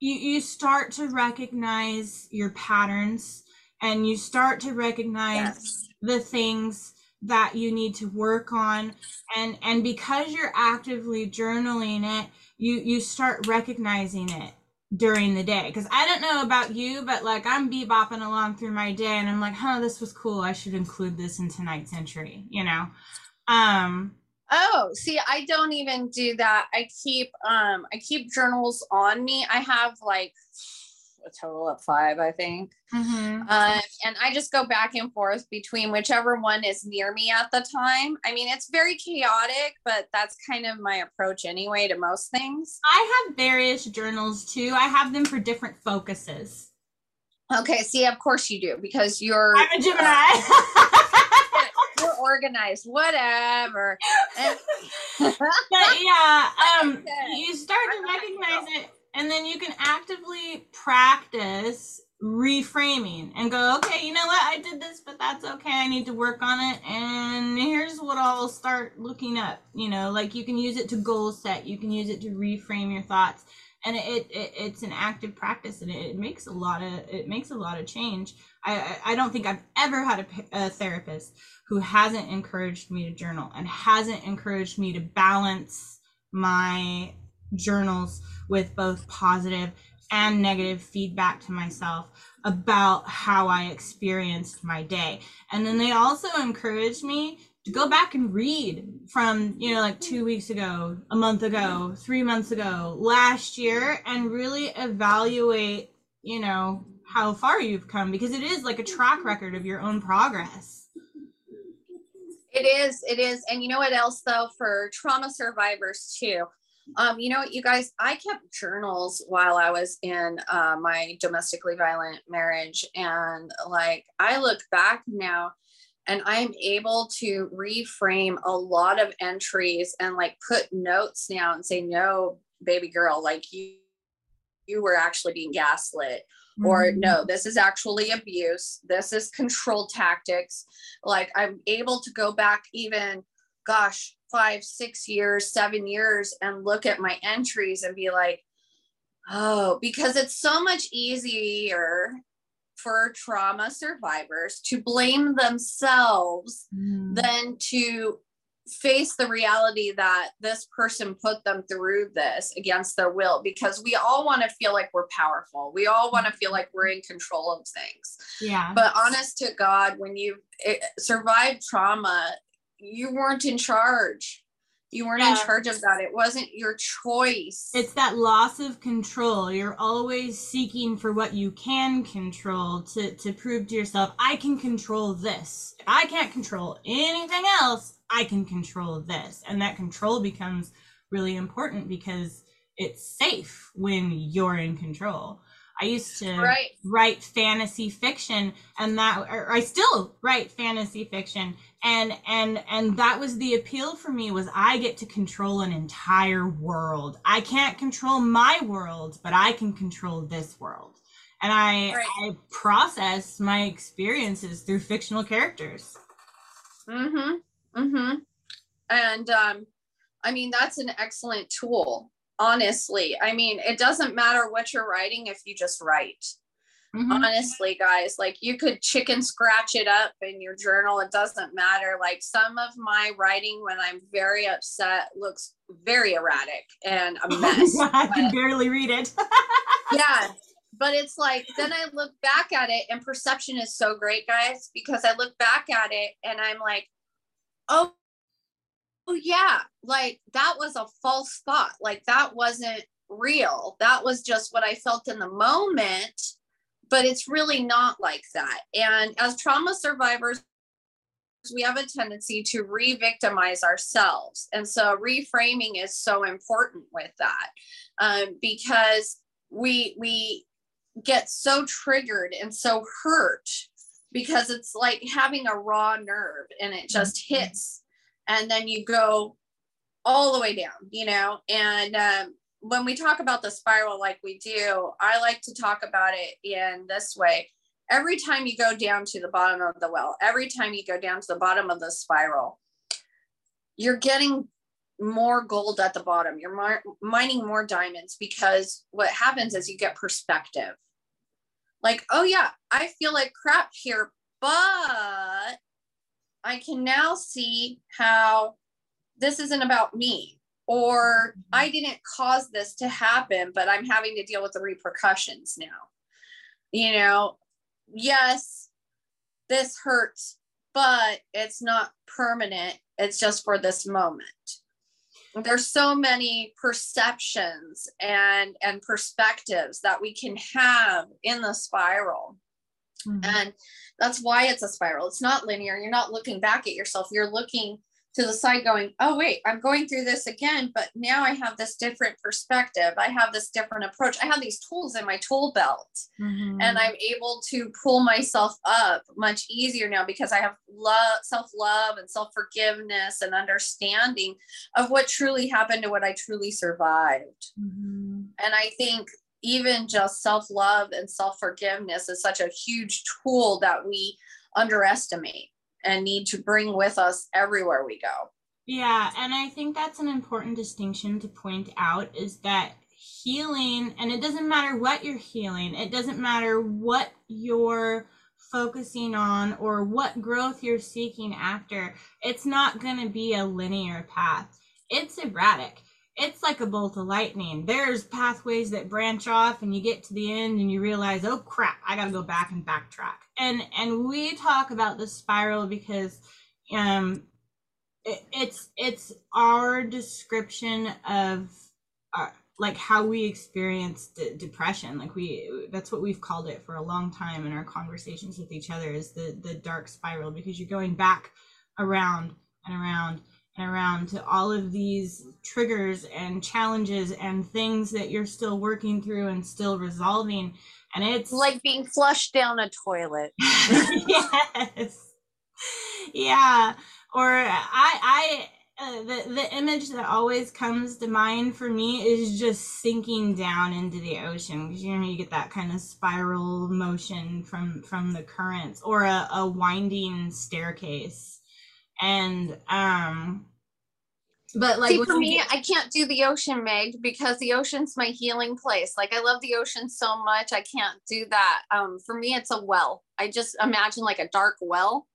you you start to recognize your patterns and you start to recognize yes. the things that you need to work on. And and because you're actively journaling it you you start recognizing it during the day. Because i don't know about you but like i'm bebopping along through my day and i'm like huh this was cool. I should include this in tonight's entry you know? Um oh see i don't even do that i keep um i keep journals on me i have like a total of five, I think. Mm-hmm. Um, and I just go back and forth between whichever one is near me at the time. I mean, it's very chaotic, but that's kind of my approach anyway to most things. I have various journals too. I have them for different focuses. Okay, see, of course you do because you're. I'm a Gemini. Uh, organized, whatever. And, but yeah, um, you start to recognize it and then you can actively practice reframing and go, okay, you know what? I did this, but that's okay. I need to work on it. And here's what I'll start looking up. You know, like you can use it to goal set, you can use it to reframe your thoughts. And it, it it's an active practice and it, makes a lot of it makes a lot of change. I I don't think I've ever had a, a therapist who hasn't encouraged me to journal and hasn't encouraged me to balance my journals with both positive and negative feedback to myself about how I experienced my day. And then they also encouraged me to go back and read from, you know, like two weeks ago, a month ago, three months ago, last year, and really evaluate, you know, how far you've come because it is like a track record of your own progress. It is, it is. And you know what else though, for trauma survivors too, um, you know what, you guys, I kept journals while I was in uh, my domestically violent marriage. And like, I look back now and I'm able to reframe a lot of entries and like put notes now and say, no, baby girl, like you, you were actually being gaslit mm-hmm. or no this is actually abuse this is control tactics like i'm able to go back even gosh five, six years, seven years and look at my entries and be like, oh, because it's so much easier for trauma survivors to blame themselves mm. than to face the reality that this person put them through this against their will because we all want to feel like we're powerful. We all want to feel like we're in control of things. Yeah. But honest to God, when you eh, survive trauma, you weren't in charge. You weren't yeah. in charge of that. It wasn't your choice. It's that loss of control. You're always seeking for what you can control to, to prove to yourself, I can control this. If I can't control anything else, I can control this. And that control becomes really important because it's safe when you're in control. I used to right. write fantasy fiction and that or I still write fantasy fiction and and and that was the appeal for me was I get to control an entire world. I can't control my world, but I can control this world. And I right. I process my experiences through fictional characters. Mhm. Mhm. And um I mean that's an excellent tool honestly. I mean it doesn't matter what you're writing if you just write. Mm-hmm. honestly guys like you could chicken scratch it up in your journal. It doesn't matter. Like some of my writing when i'm very upset looks very erratic and a mess. I can barely read it. Yeah but it's like then i look back at it and perception is so great guys because i look back at it and i'm like oh oh yeah like that was a false thought like that wasn't real that was just what i felt in the moment but it's really not like that and as trauma survivors we have a tendency to re-victimize ourselves and so reframing is so important with that um, because we we get so triggered and so hurt because it's like having a raw nerve and it just mm-hmm. hits and then you go all the way down, you know. And um, when we talk about the spiral like we do, I like to talk about it in this way. Every time you go down to the bottom of the well, every time you go down to the bottom of the spiral, you're getting more gold at the bottom. You're mining more diamonds because what happens is you get perspective. Like, oh yeah, I feel like crap here, but I can now see how this isn't about me or mm-hmm. I didn't cause this to happen, but I'm having to deal with the repercussions now. You know, yes, this hurts, but it's not permanent. It's just for this moment. There's so many perceptions and and perspectives that we can have in the spiral. Mm-hmm. And that's why it's a spiral. It's not linear. You're not looking back at yourself. You're looking to the side going, oh, wait, I'm going through this again, but now I have this different perspective. I have this different approach. I have these tools in my tool belt mm-hmm. and I'm able to pull myself up much easier now because I have love, self love and self forgiveness and understanding of what truly happened to what I truly survived. Mm-hmm. And I think even just self love and self forgiveness is such a huge tool that we underestimate and need to bring with us everywhere we go. Yeah, and I think that's an important distinction to point out is that healing, and it doesn't matter what you're healing, it doesn't matter what you're focusing on or what growth you're seeking after, it's not going to be a linear path. It's erratic it's like a bolt of lightning. There's pathways that branch off and you get to the end and you realize, oh crap, I gotta go back and backtrack. And and we talk about the spiral because um it, it's it's our description of uh, like how we experience depression like we that's what we've called it for a long time in our conversations with each other is the the dark spiral because you're going back around and around around to all of these triggers and challenges and things that you're still working through and still resolving. And it's like being flushed down a toilet. Yes. Yeah. Or i i uh, the the image that always comes to mind for me is just sinking down into the ocean. Because you know you get that kind of spiral motion from from the currents or a, a winding staircase. And um but like See, for me, I can't do the ocean, Meg, because the ocean's my healing place. Like I love the ocean so much, I can't do that. Um, for me, it's a well. I just imagine like a dark well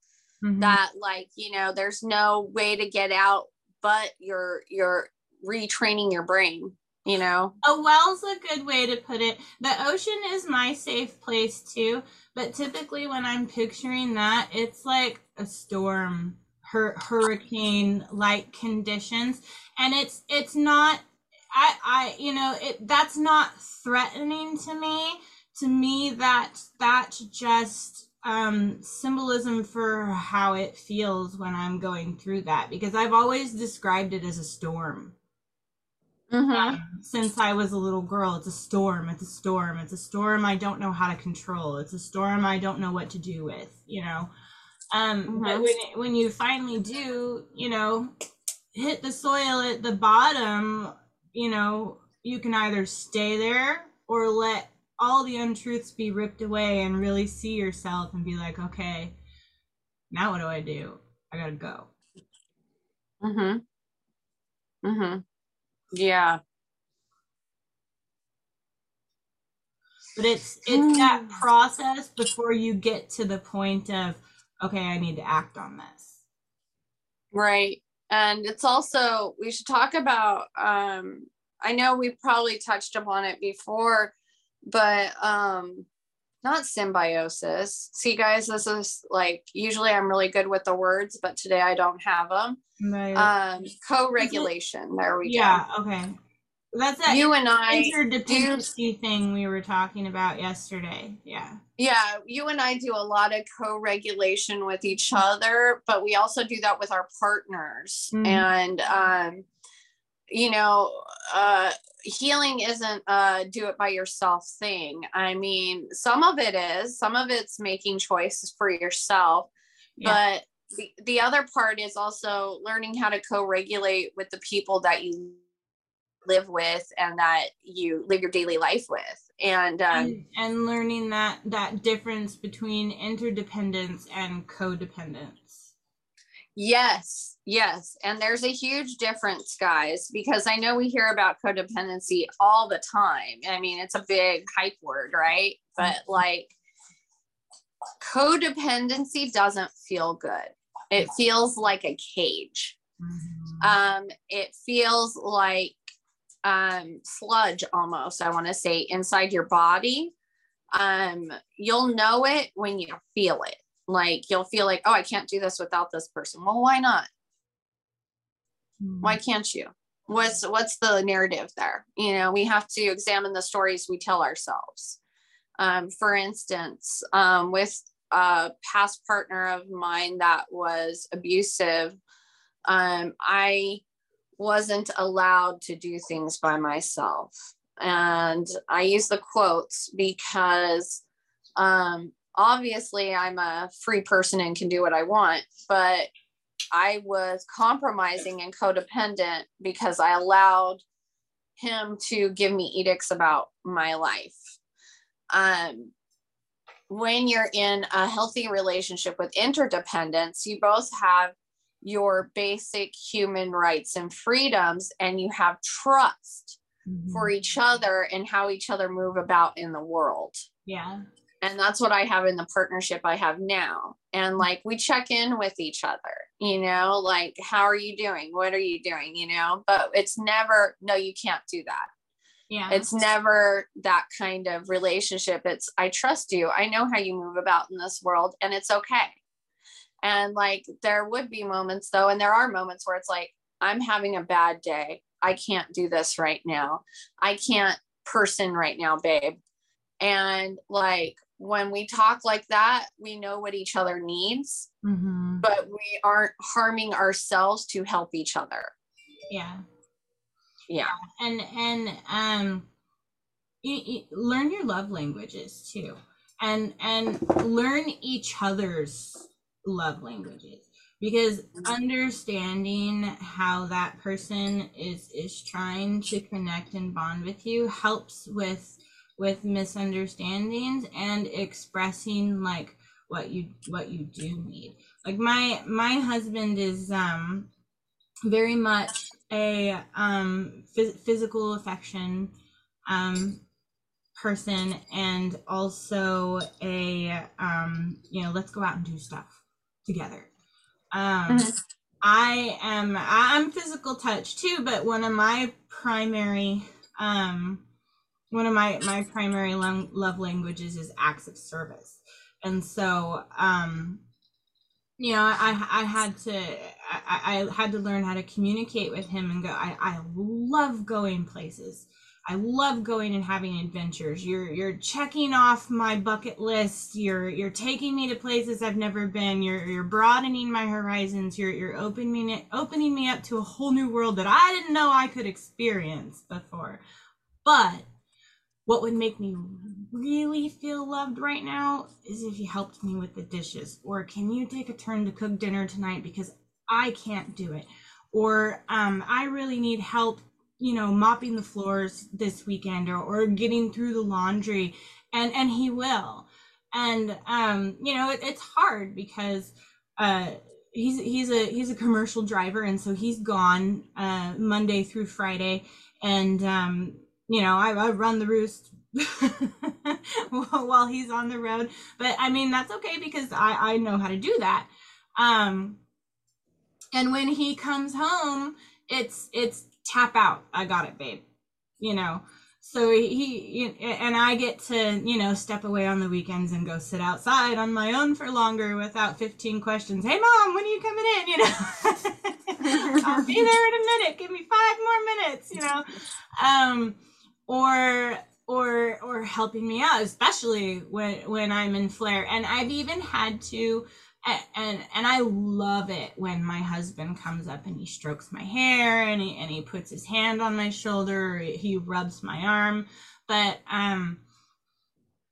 mm-hmm. that, like, you know, there's no way to get out, but you're you're retraining your brain. You know, a well's a good way to put it. The ocean is my safe place too, but typically when I'm picturing that, it's like a storm hur- hurricane like conditions. And it's it's not i i you know it that's not threatening to me. To me that that's just um symbolism for how it feels when i'm going through that. Because i've always described it as a storm. Mm-hmm. um, since i was a little girl it's a storm it's a storm it's a storm i don't know how to control it's a storm i don't know what to do with you know um, mm-hmm. But when when you finally do, you know, hit the soil at the bottom, you know, you can either stay there or let all the untruths be ripped away and really see yourself and be like, okay, now what do I do? I gotta go. Mm Mhm. Mm Mhm. Yeah. But it's it's that process before you get to the point of okay, I need to act on this. Right. And it's also, we should talk about, um, I know we probably touched upon it before, but um, not symbiosis. See, guys, this is like usually I'm really good with the words, but today I don't have them. Right. Um, co-regulation. There we yeah, go. Yeah. Okay. That's that you and I interdependency do, thing we were talking about yesterday. Yeah. Yeah, you and I do a lot of co-regulation with each other, but we also do that with our partners. Mm-hmm. And um, you know, uh healing isn't a do it by yourself thing. I mean, some of it is, some of it's making choices for yourself, yeah. but the, the other part is also learning how to co-regulate with the people that you live with and that you live your daily life with. And um, and, and, learning that that difference between interdependence and codependence. Yes yes. And there's a huge difference guys because i know we hear about codependency all the time. I mean it's a big hype word right? But mm-hmm. like codependency doesn't feel good. It feels like a cage. Mm-hmm. um it feels like um, sludge almost, I want to say, inside your body. Um, you'll know it when you feel it. Like you'll feel like, oh, I can't do this without this person. Well, why not? Mm-hmm. Why can't you? What's what's the narrative there? You know, we have to examine the stories we tell ourselves. Um, for instance, um, with a past partner of mine that was abusive, um, I wasn't allowed to do things by myself. And I use the quotes because um, obviously I'm a free person and can do what I want, but I was compromising and codependent because I allowed him to give me edicts about my life. Um, when you're in a healthy relationship with interdependence, you both have your basic human rights and freedoms and you have trust mm-hmm. for each other and how each other move about in the world. Yeah. And that's what I have in the partnership I have now. And like we check in with each other. you know like how are you doing what are you doing you know but it's never no you can't do that yeah it's never that kind of relationship it's i trust you i know how you move about in this world and it's okay and like there would be moments though and there are moments where it's like i'm having a bad day i can't do this right now i can't person right now babe and like when we talk like that, we know what each other needs, mm-hmm. but we aren't harming ourselves to help each other. Yeah. Yeah. And, and, um, you, you learn your love languages too and and learn each other's love languages. Because understanding how that person is is trying to connect and bond with you helps with with misunderstandings and expressing like what you what you do need. Like my my husband is um very much a um phys- physical affection um person and also a um you know let's go out and do stuff together. Um Mhm. i am i'm physical touch too but one of my primary um one of my my primary lo- love languages is acts of service. And so um you know i i had to I, I had to learn how to communicate with him and go i i love going places i love going and having adventures. You're you're checking off my bucket list. You're you're taking me to places i've never been. You're you're broadening my horizons. You're you're opening it opening me up to a whole new world that i didn't know i could experience before. But what would make me really feel loved right now is if you helped me with the dishes. Or can you take a turn to cook dinner tonight? Because i can't do it. Or um, i really need help you know mopping the floors this weekend or, or getting through the laundry and and he will and um, you know it, it's hard because uh, he's he's a he's a commercial driver and so he's gone uh, monday through friday and um, you know, I, I run the roost while he's on the road. But I mean, that's okay because I, I know how to do that. Um, and when he comes home, it's it's tap out. I got it, babe. You know. So he, he and I get to you know step away on the weekends and go sit outside on my own for longer without 15 questions. Hey mom, when are you coming in? You know, I'll be there in a minute. Give me five more minutes. You know. Um, or or or helping me out especially when when i'm in flare and i've even had to and and i love it when my husband comes up and he strokes my hair and he and he puts his hand on my shoulder he rubs my arm. But um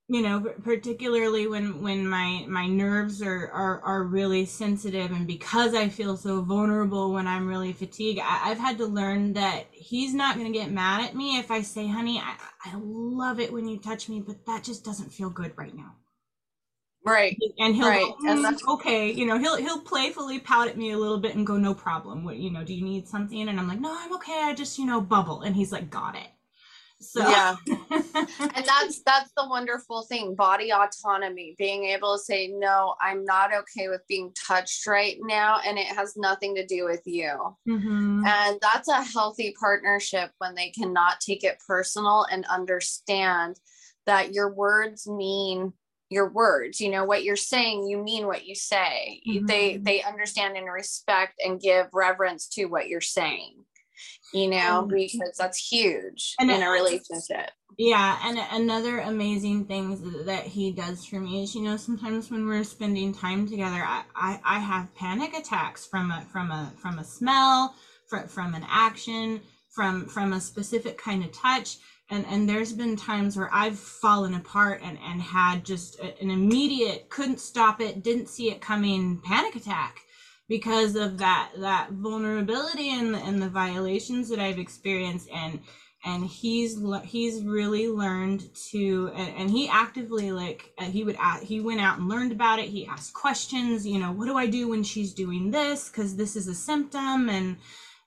you know particularly when when my my nerves are are, are really sensitive and because i feel so vulnerable when i'm really fatigued I, have had to learn that he's not going to get mad at me if i say honey I, I love it when you touch me but that just doesn't feel good right now right and he'll right. go, mm, okay you know he'll he'll playfully pout at me a little bit and go no problem. What you know do you need something? And i'm like no i'm okay. I just you know bubble. And he's like got it. So yeah. And that's that's the wonderful thing body autonomy being able to say no i'm not okay with being touched right now and it has nothing to do with you. Mhm. and that's a healthy partnership when they cannot take it personal and understand that your words mean your words you know what you're saying you mean what you say. They Mhm. they understand and respect and give reverence to what you're saying you know And- because that's huge And in a relationship. Yeah, and another amazing thing that he does for me is, you know, sometimes when we're spending time together, I, I, I have panic attacks from a from a from a smell, from from an action, from from a specific kind of touch, and and there's been times where I've fallen apart and and had just a- an immediate couldn't stop it, didn't see it coming panic attack because of that that vulnerability and and the violations that I've experienced. And and he's he's really learned to and, and he actively like uh, he would he went out and learned about it. He asked questions you know what do i do when she's doing this? Because this is a symptom. And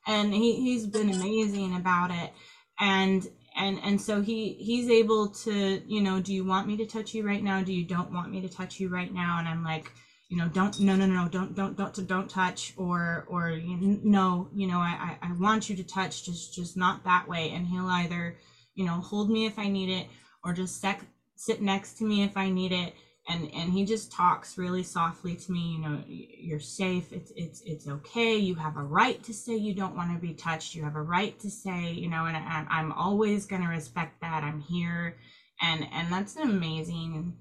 and he, he's been amazing about it. And and and so he he's able to you know do you want me to touch you right now? Do you don't want me to touch you right now? And i'm like you know don't no no no don't don't don't don't touch or or no you know I, I want you to touch just just not that way. And he'll either you know hold me if i need it or just sec- sit next to me if i need it and and he just talks really softly to me you know you're safe it's it's it's okay you have a right to say you don't want to be touched you have a right to say you know and I, i'm always going to respect that i'm here and and that's an amazing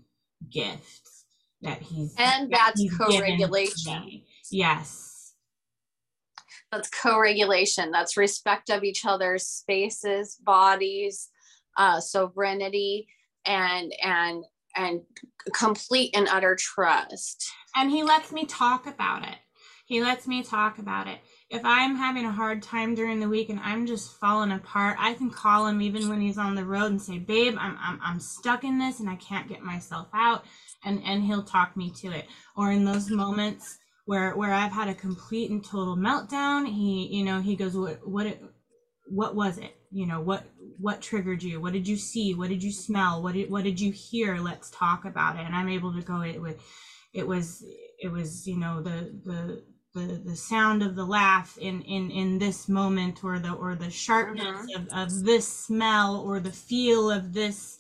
gift that he's and that that's he's co-regulation. yes. That's co-regulation that's respect of each other's spaces bodies uh sovereignty and and and complete and utter trust. And he lets me talk about it. He lets me talk about it. If i'm having a hard time during the week and i'm just falling apart i can call him even when he's on the road and say babe i'm i'm, I'm stuck in this and i can't get myself out and and he'll talk me to it. Or in those moments where where i've had a complete and total meltdown he you know he goes what what what was it? You know what what triggered you? What did you see? What did you smell? What did what did you hear? Let's talk about it. And i'm able to go it with it was it was you know the the the, the sound of the laugh in, in in this moment or the or the sharpness of, of this smell or the feel of this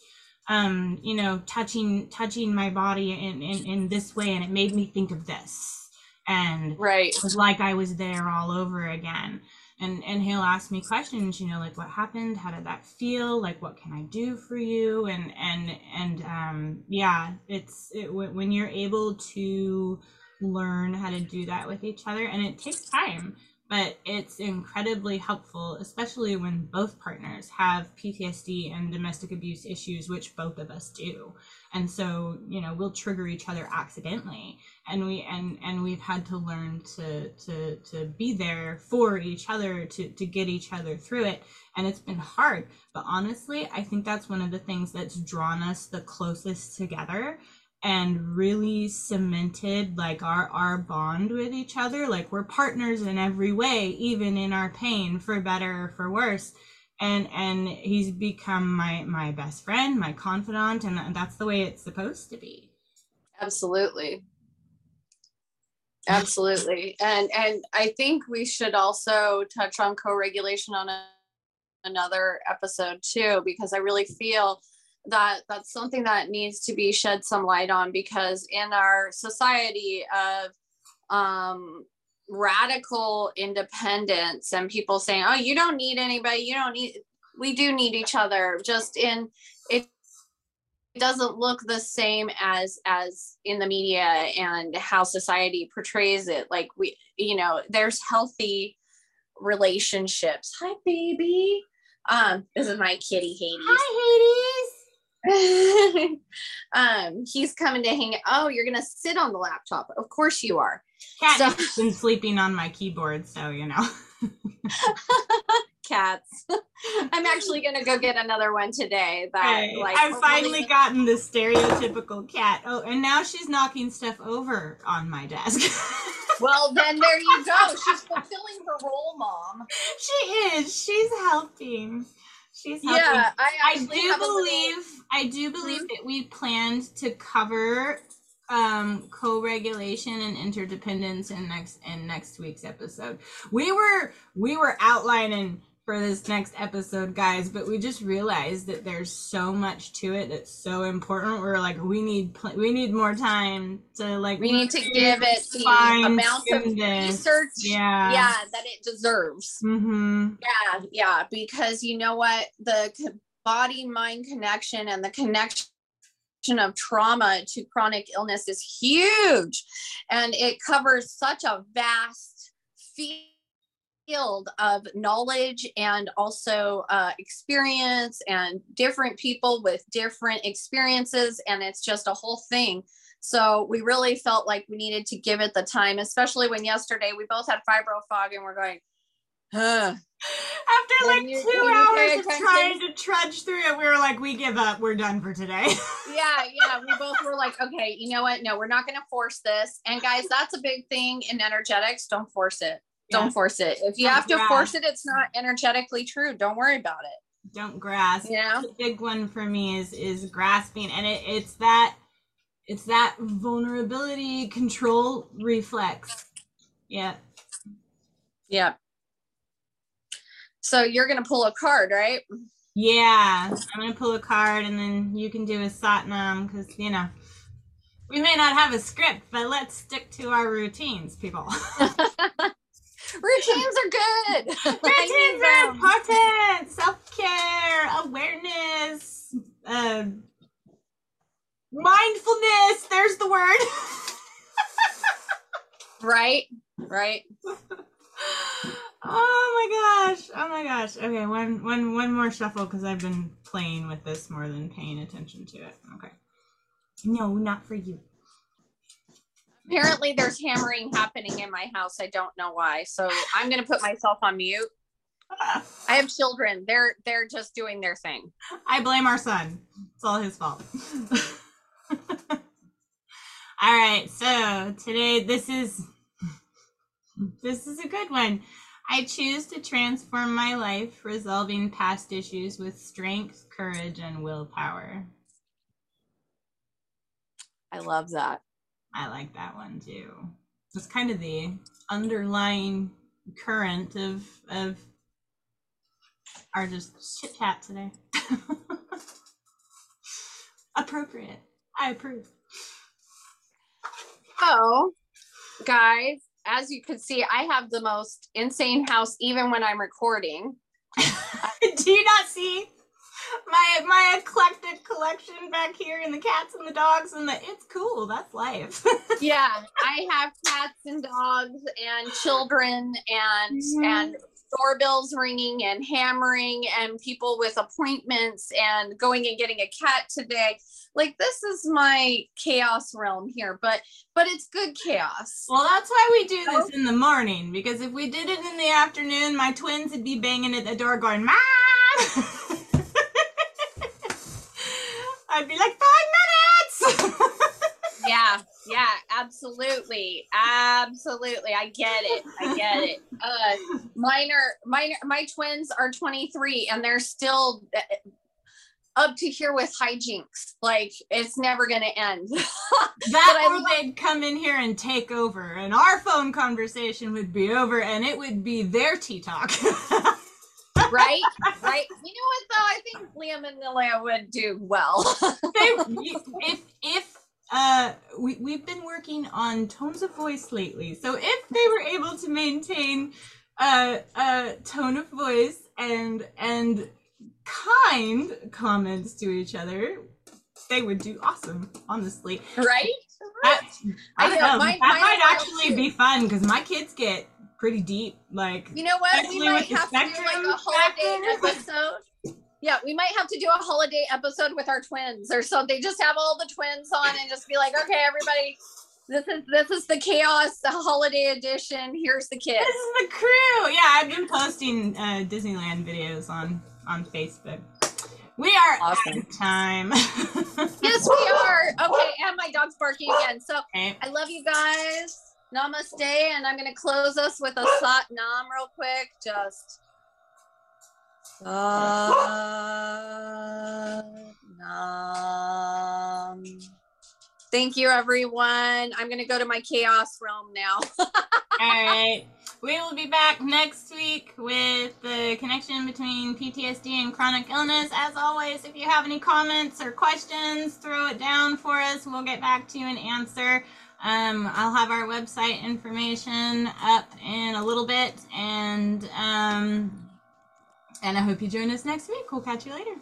um you know touching touching my body in, in in this way. And it made me think of this. And right. it was like i was there all over again and and he'll ask me questions you know like what happened? How did that feel? Like what can i do for you? And and and um yeah it's it, when you're able to learn how to do that with each other and it takes time but it's incredibly helpful especially when both partners have ptsd and domestic abuse issues which both of us do. And so you know we'll trigger each other accidentally and we and and we've had to learn to to to be there for each other to to get each other through it and it's been hard. But honestly i think that's one of the things that's drawn us the closest together and really cemented like our our bond with each other. Like we're partners in every way even in our pain for better or for worse. And and he's become my my best friend my confidant and that's the way it's supposed to be. Absolutely. Absolutely. And and i think we should also touch on co-regulation on a, another episode too because i really feel that that's something that needs to be shed some light on because in our society of um, radical independence and people saying oh you don't need anybody. You don't need we do need each other just in it doesn't look the same as as in the media and how society portrays it. Like we you know there's healthy relationships. Hi baby. Um this is my kitty hades. Hi hades um, he's coming to hang. Oh, you're gonna sit on the laptop. Of course you are. Cat so- been sleeping on my keyboard, so you know. Cats. I'm actually gonna go get another one today. That like I've finally gotten the stereotypical cat. Oh, and now she's knocking stuff over on my desk. well, then there you go. She's fulfilling her role, mom. She is. She's helping. She's helping. Yeah, I, I do believe little... I do believe mm-hmm. that we planned to cover um co-regulation and interdependence in next in next week's episode. We were we were outlining for this next episode, guys, but we just realized that there's so much to it that's so important. We're like, we need pl- we need more time to like. We need to give it the amount of research, yeah, yeah, that it deserves. Mm-hmm. Yeah, yeah, because you know what, the body mind connection and the connection of trauma to chronic illness is huge, and it covers such a vast field field of knowledge and also uh, experience and different people with different experiences and it's just a whole thing. So we really felt like we needed to give it the time especially when yesterday we both had fibro fog and we're going huh. after like you, two hours of trying to trudge through it we were like we give up. We're done for today. Yeah yeah. We both were like okay you know what? No we're not going to force this. And guys that's a big thing in energetics. Don't force it don't force it. If you don't have to grasp. force it, it's not energetically true. Don't worry about it. Don't grasp. Yeah. The big one for me is is grasping, and it, it's that it's that vulnerability control reflex. Yeah. Yeah. So you're gonna pull a card, right? Yeah. I'm gonna pull a card and then you can do a Satnam because you know we may not have a script, but let's stick to our routines, people. Routines are good. routines are important. Self care, awareness, uh, mindfulness. There's the word. right. Right. oh my gosh. Oh my gosh. Okay, one one one more shuffle because I've been playing with this more than paying attention to it. Okay. No, not for you. Apparently there's hammering happening in my house. I don't know why. So I'm gonna put myself on mute. I have children. They're they're just doing their thing. I blame our son. It's all his fault. all right. So today this is this is a good one. I choose to transform my life, resolving past issues with strength, courage, and willpower. I love that. I like that one too. It's kind of the underlying current of of our just chit chat today. Appropriate. I approve. So, guys, as you can see, I have the most insane house even when I'm recording. Do you not see my my eclectic collection back here and the cats and the dogs and the it's cool, that's life. yeah, I have cats and dogs and children and mm-hmm. and doorbells ringing and hammering and people with appointments and going and getting a cat today like this is my chaos realm here but but it's good chaos well that's why we do this in the morning because if we did it in the afternoon my twins would be banging at the door going mom i'd be like five minutes! Yeah yeah absolutely absolutely i get it i get it. Uh mine are mine my twins are 23 and they're still uh, up to here with hijinks like it's never gonna end. That or they'd come in here and take over and our phone conversation would be over and it would be their tea talk right? Right? You know what though? I think liam and lilia would do well. If if uh we, we've been working on tones of voice lately. So if they were able to maintain a, a tone of voice and and kind comments to each other they would do awesome honestly. Right? That, I, know, know. That might actually be fun because my kids get pretty deep like you know what we might have to do like a holiday episode yeah, we might have to do a holiday episode with our twins or something. Just have all the twins on and just be like, okay, everybody, this is this is the chaos the holiday edition. Here's the kids. This is the crew. Yeah, I've been posting uh, Disneyland videos on on Facebook. We are awesome. out of time. yes, we are. Okay, and my dog's barking again. So okay. I love you guys. Namaste, and I'm gonna close us with a sat nam real quick. Just sat nam. Thank you, everyone. I'm going to go to my chaos realm now. All right. We will be back next week with the connection between PTSD and chronic illness. As always, if you have any comments or questions, throw it down for us. We'll get back to you and answer. Um, I'll have our website information up in a little bit, and um, and I hope you join us next week. We'll catch you later.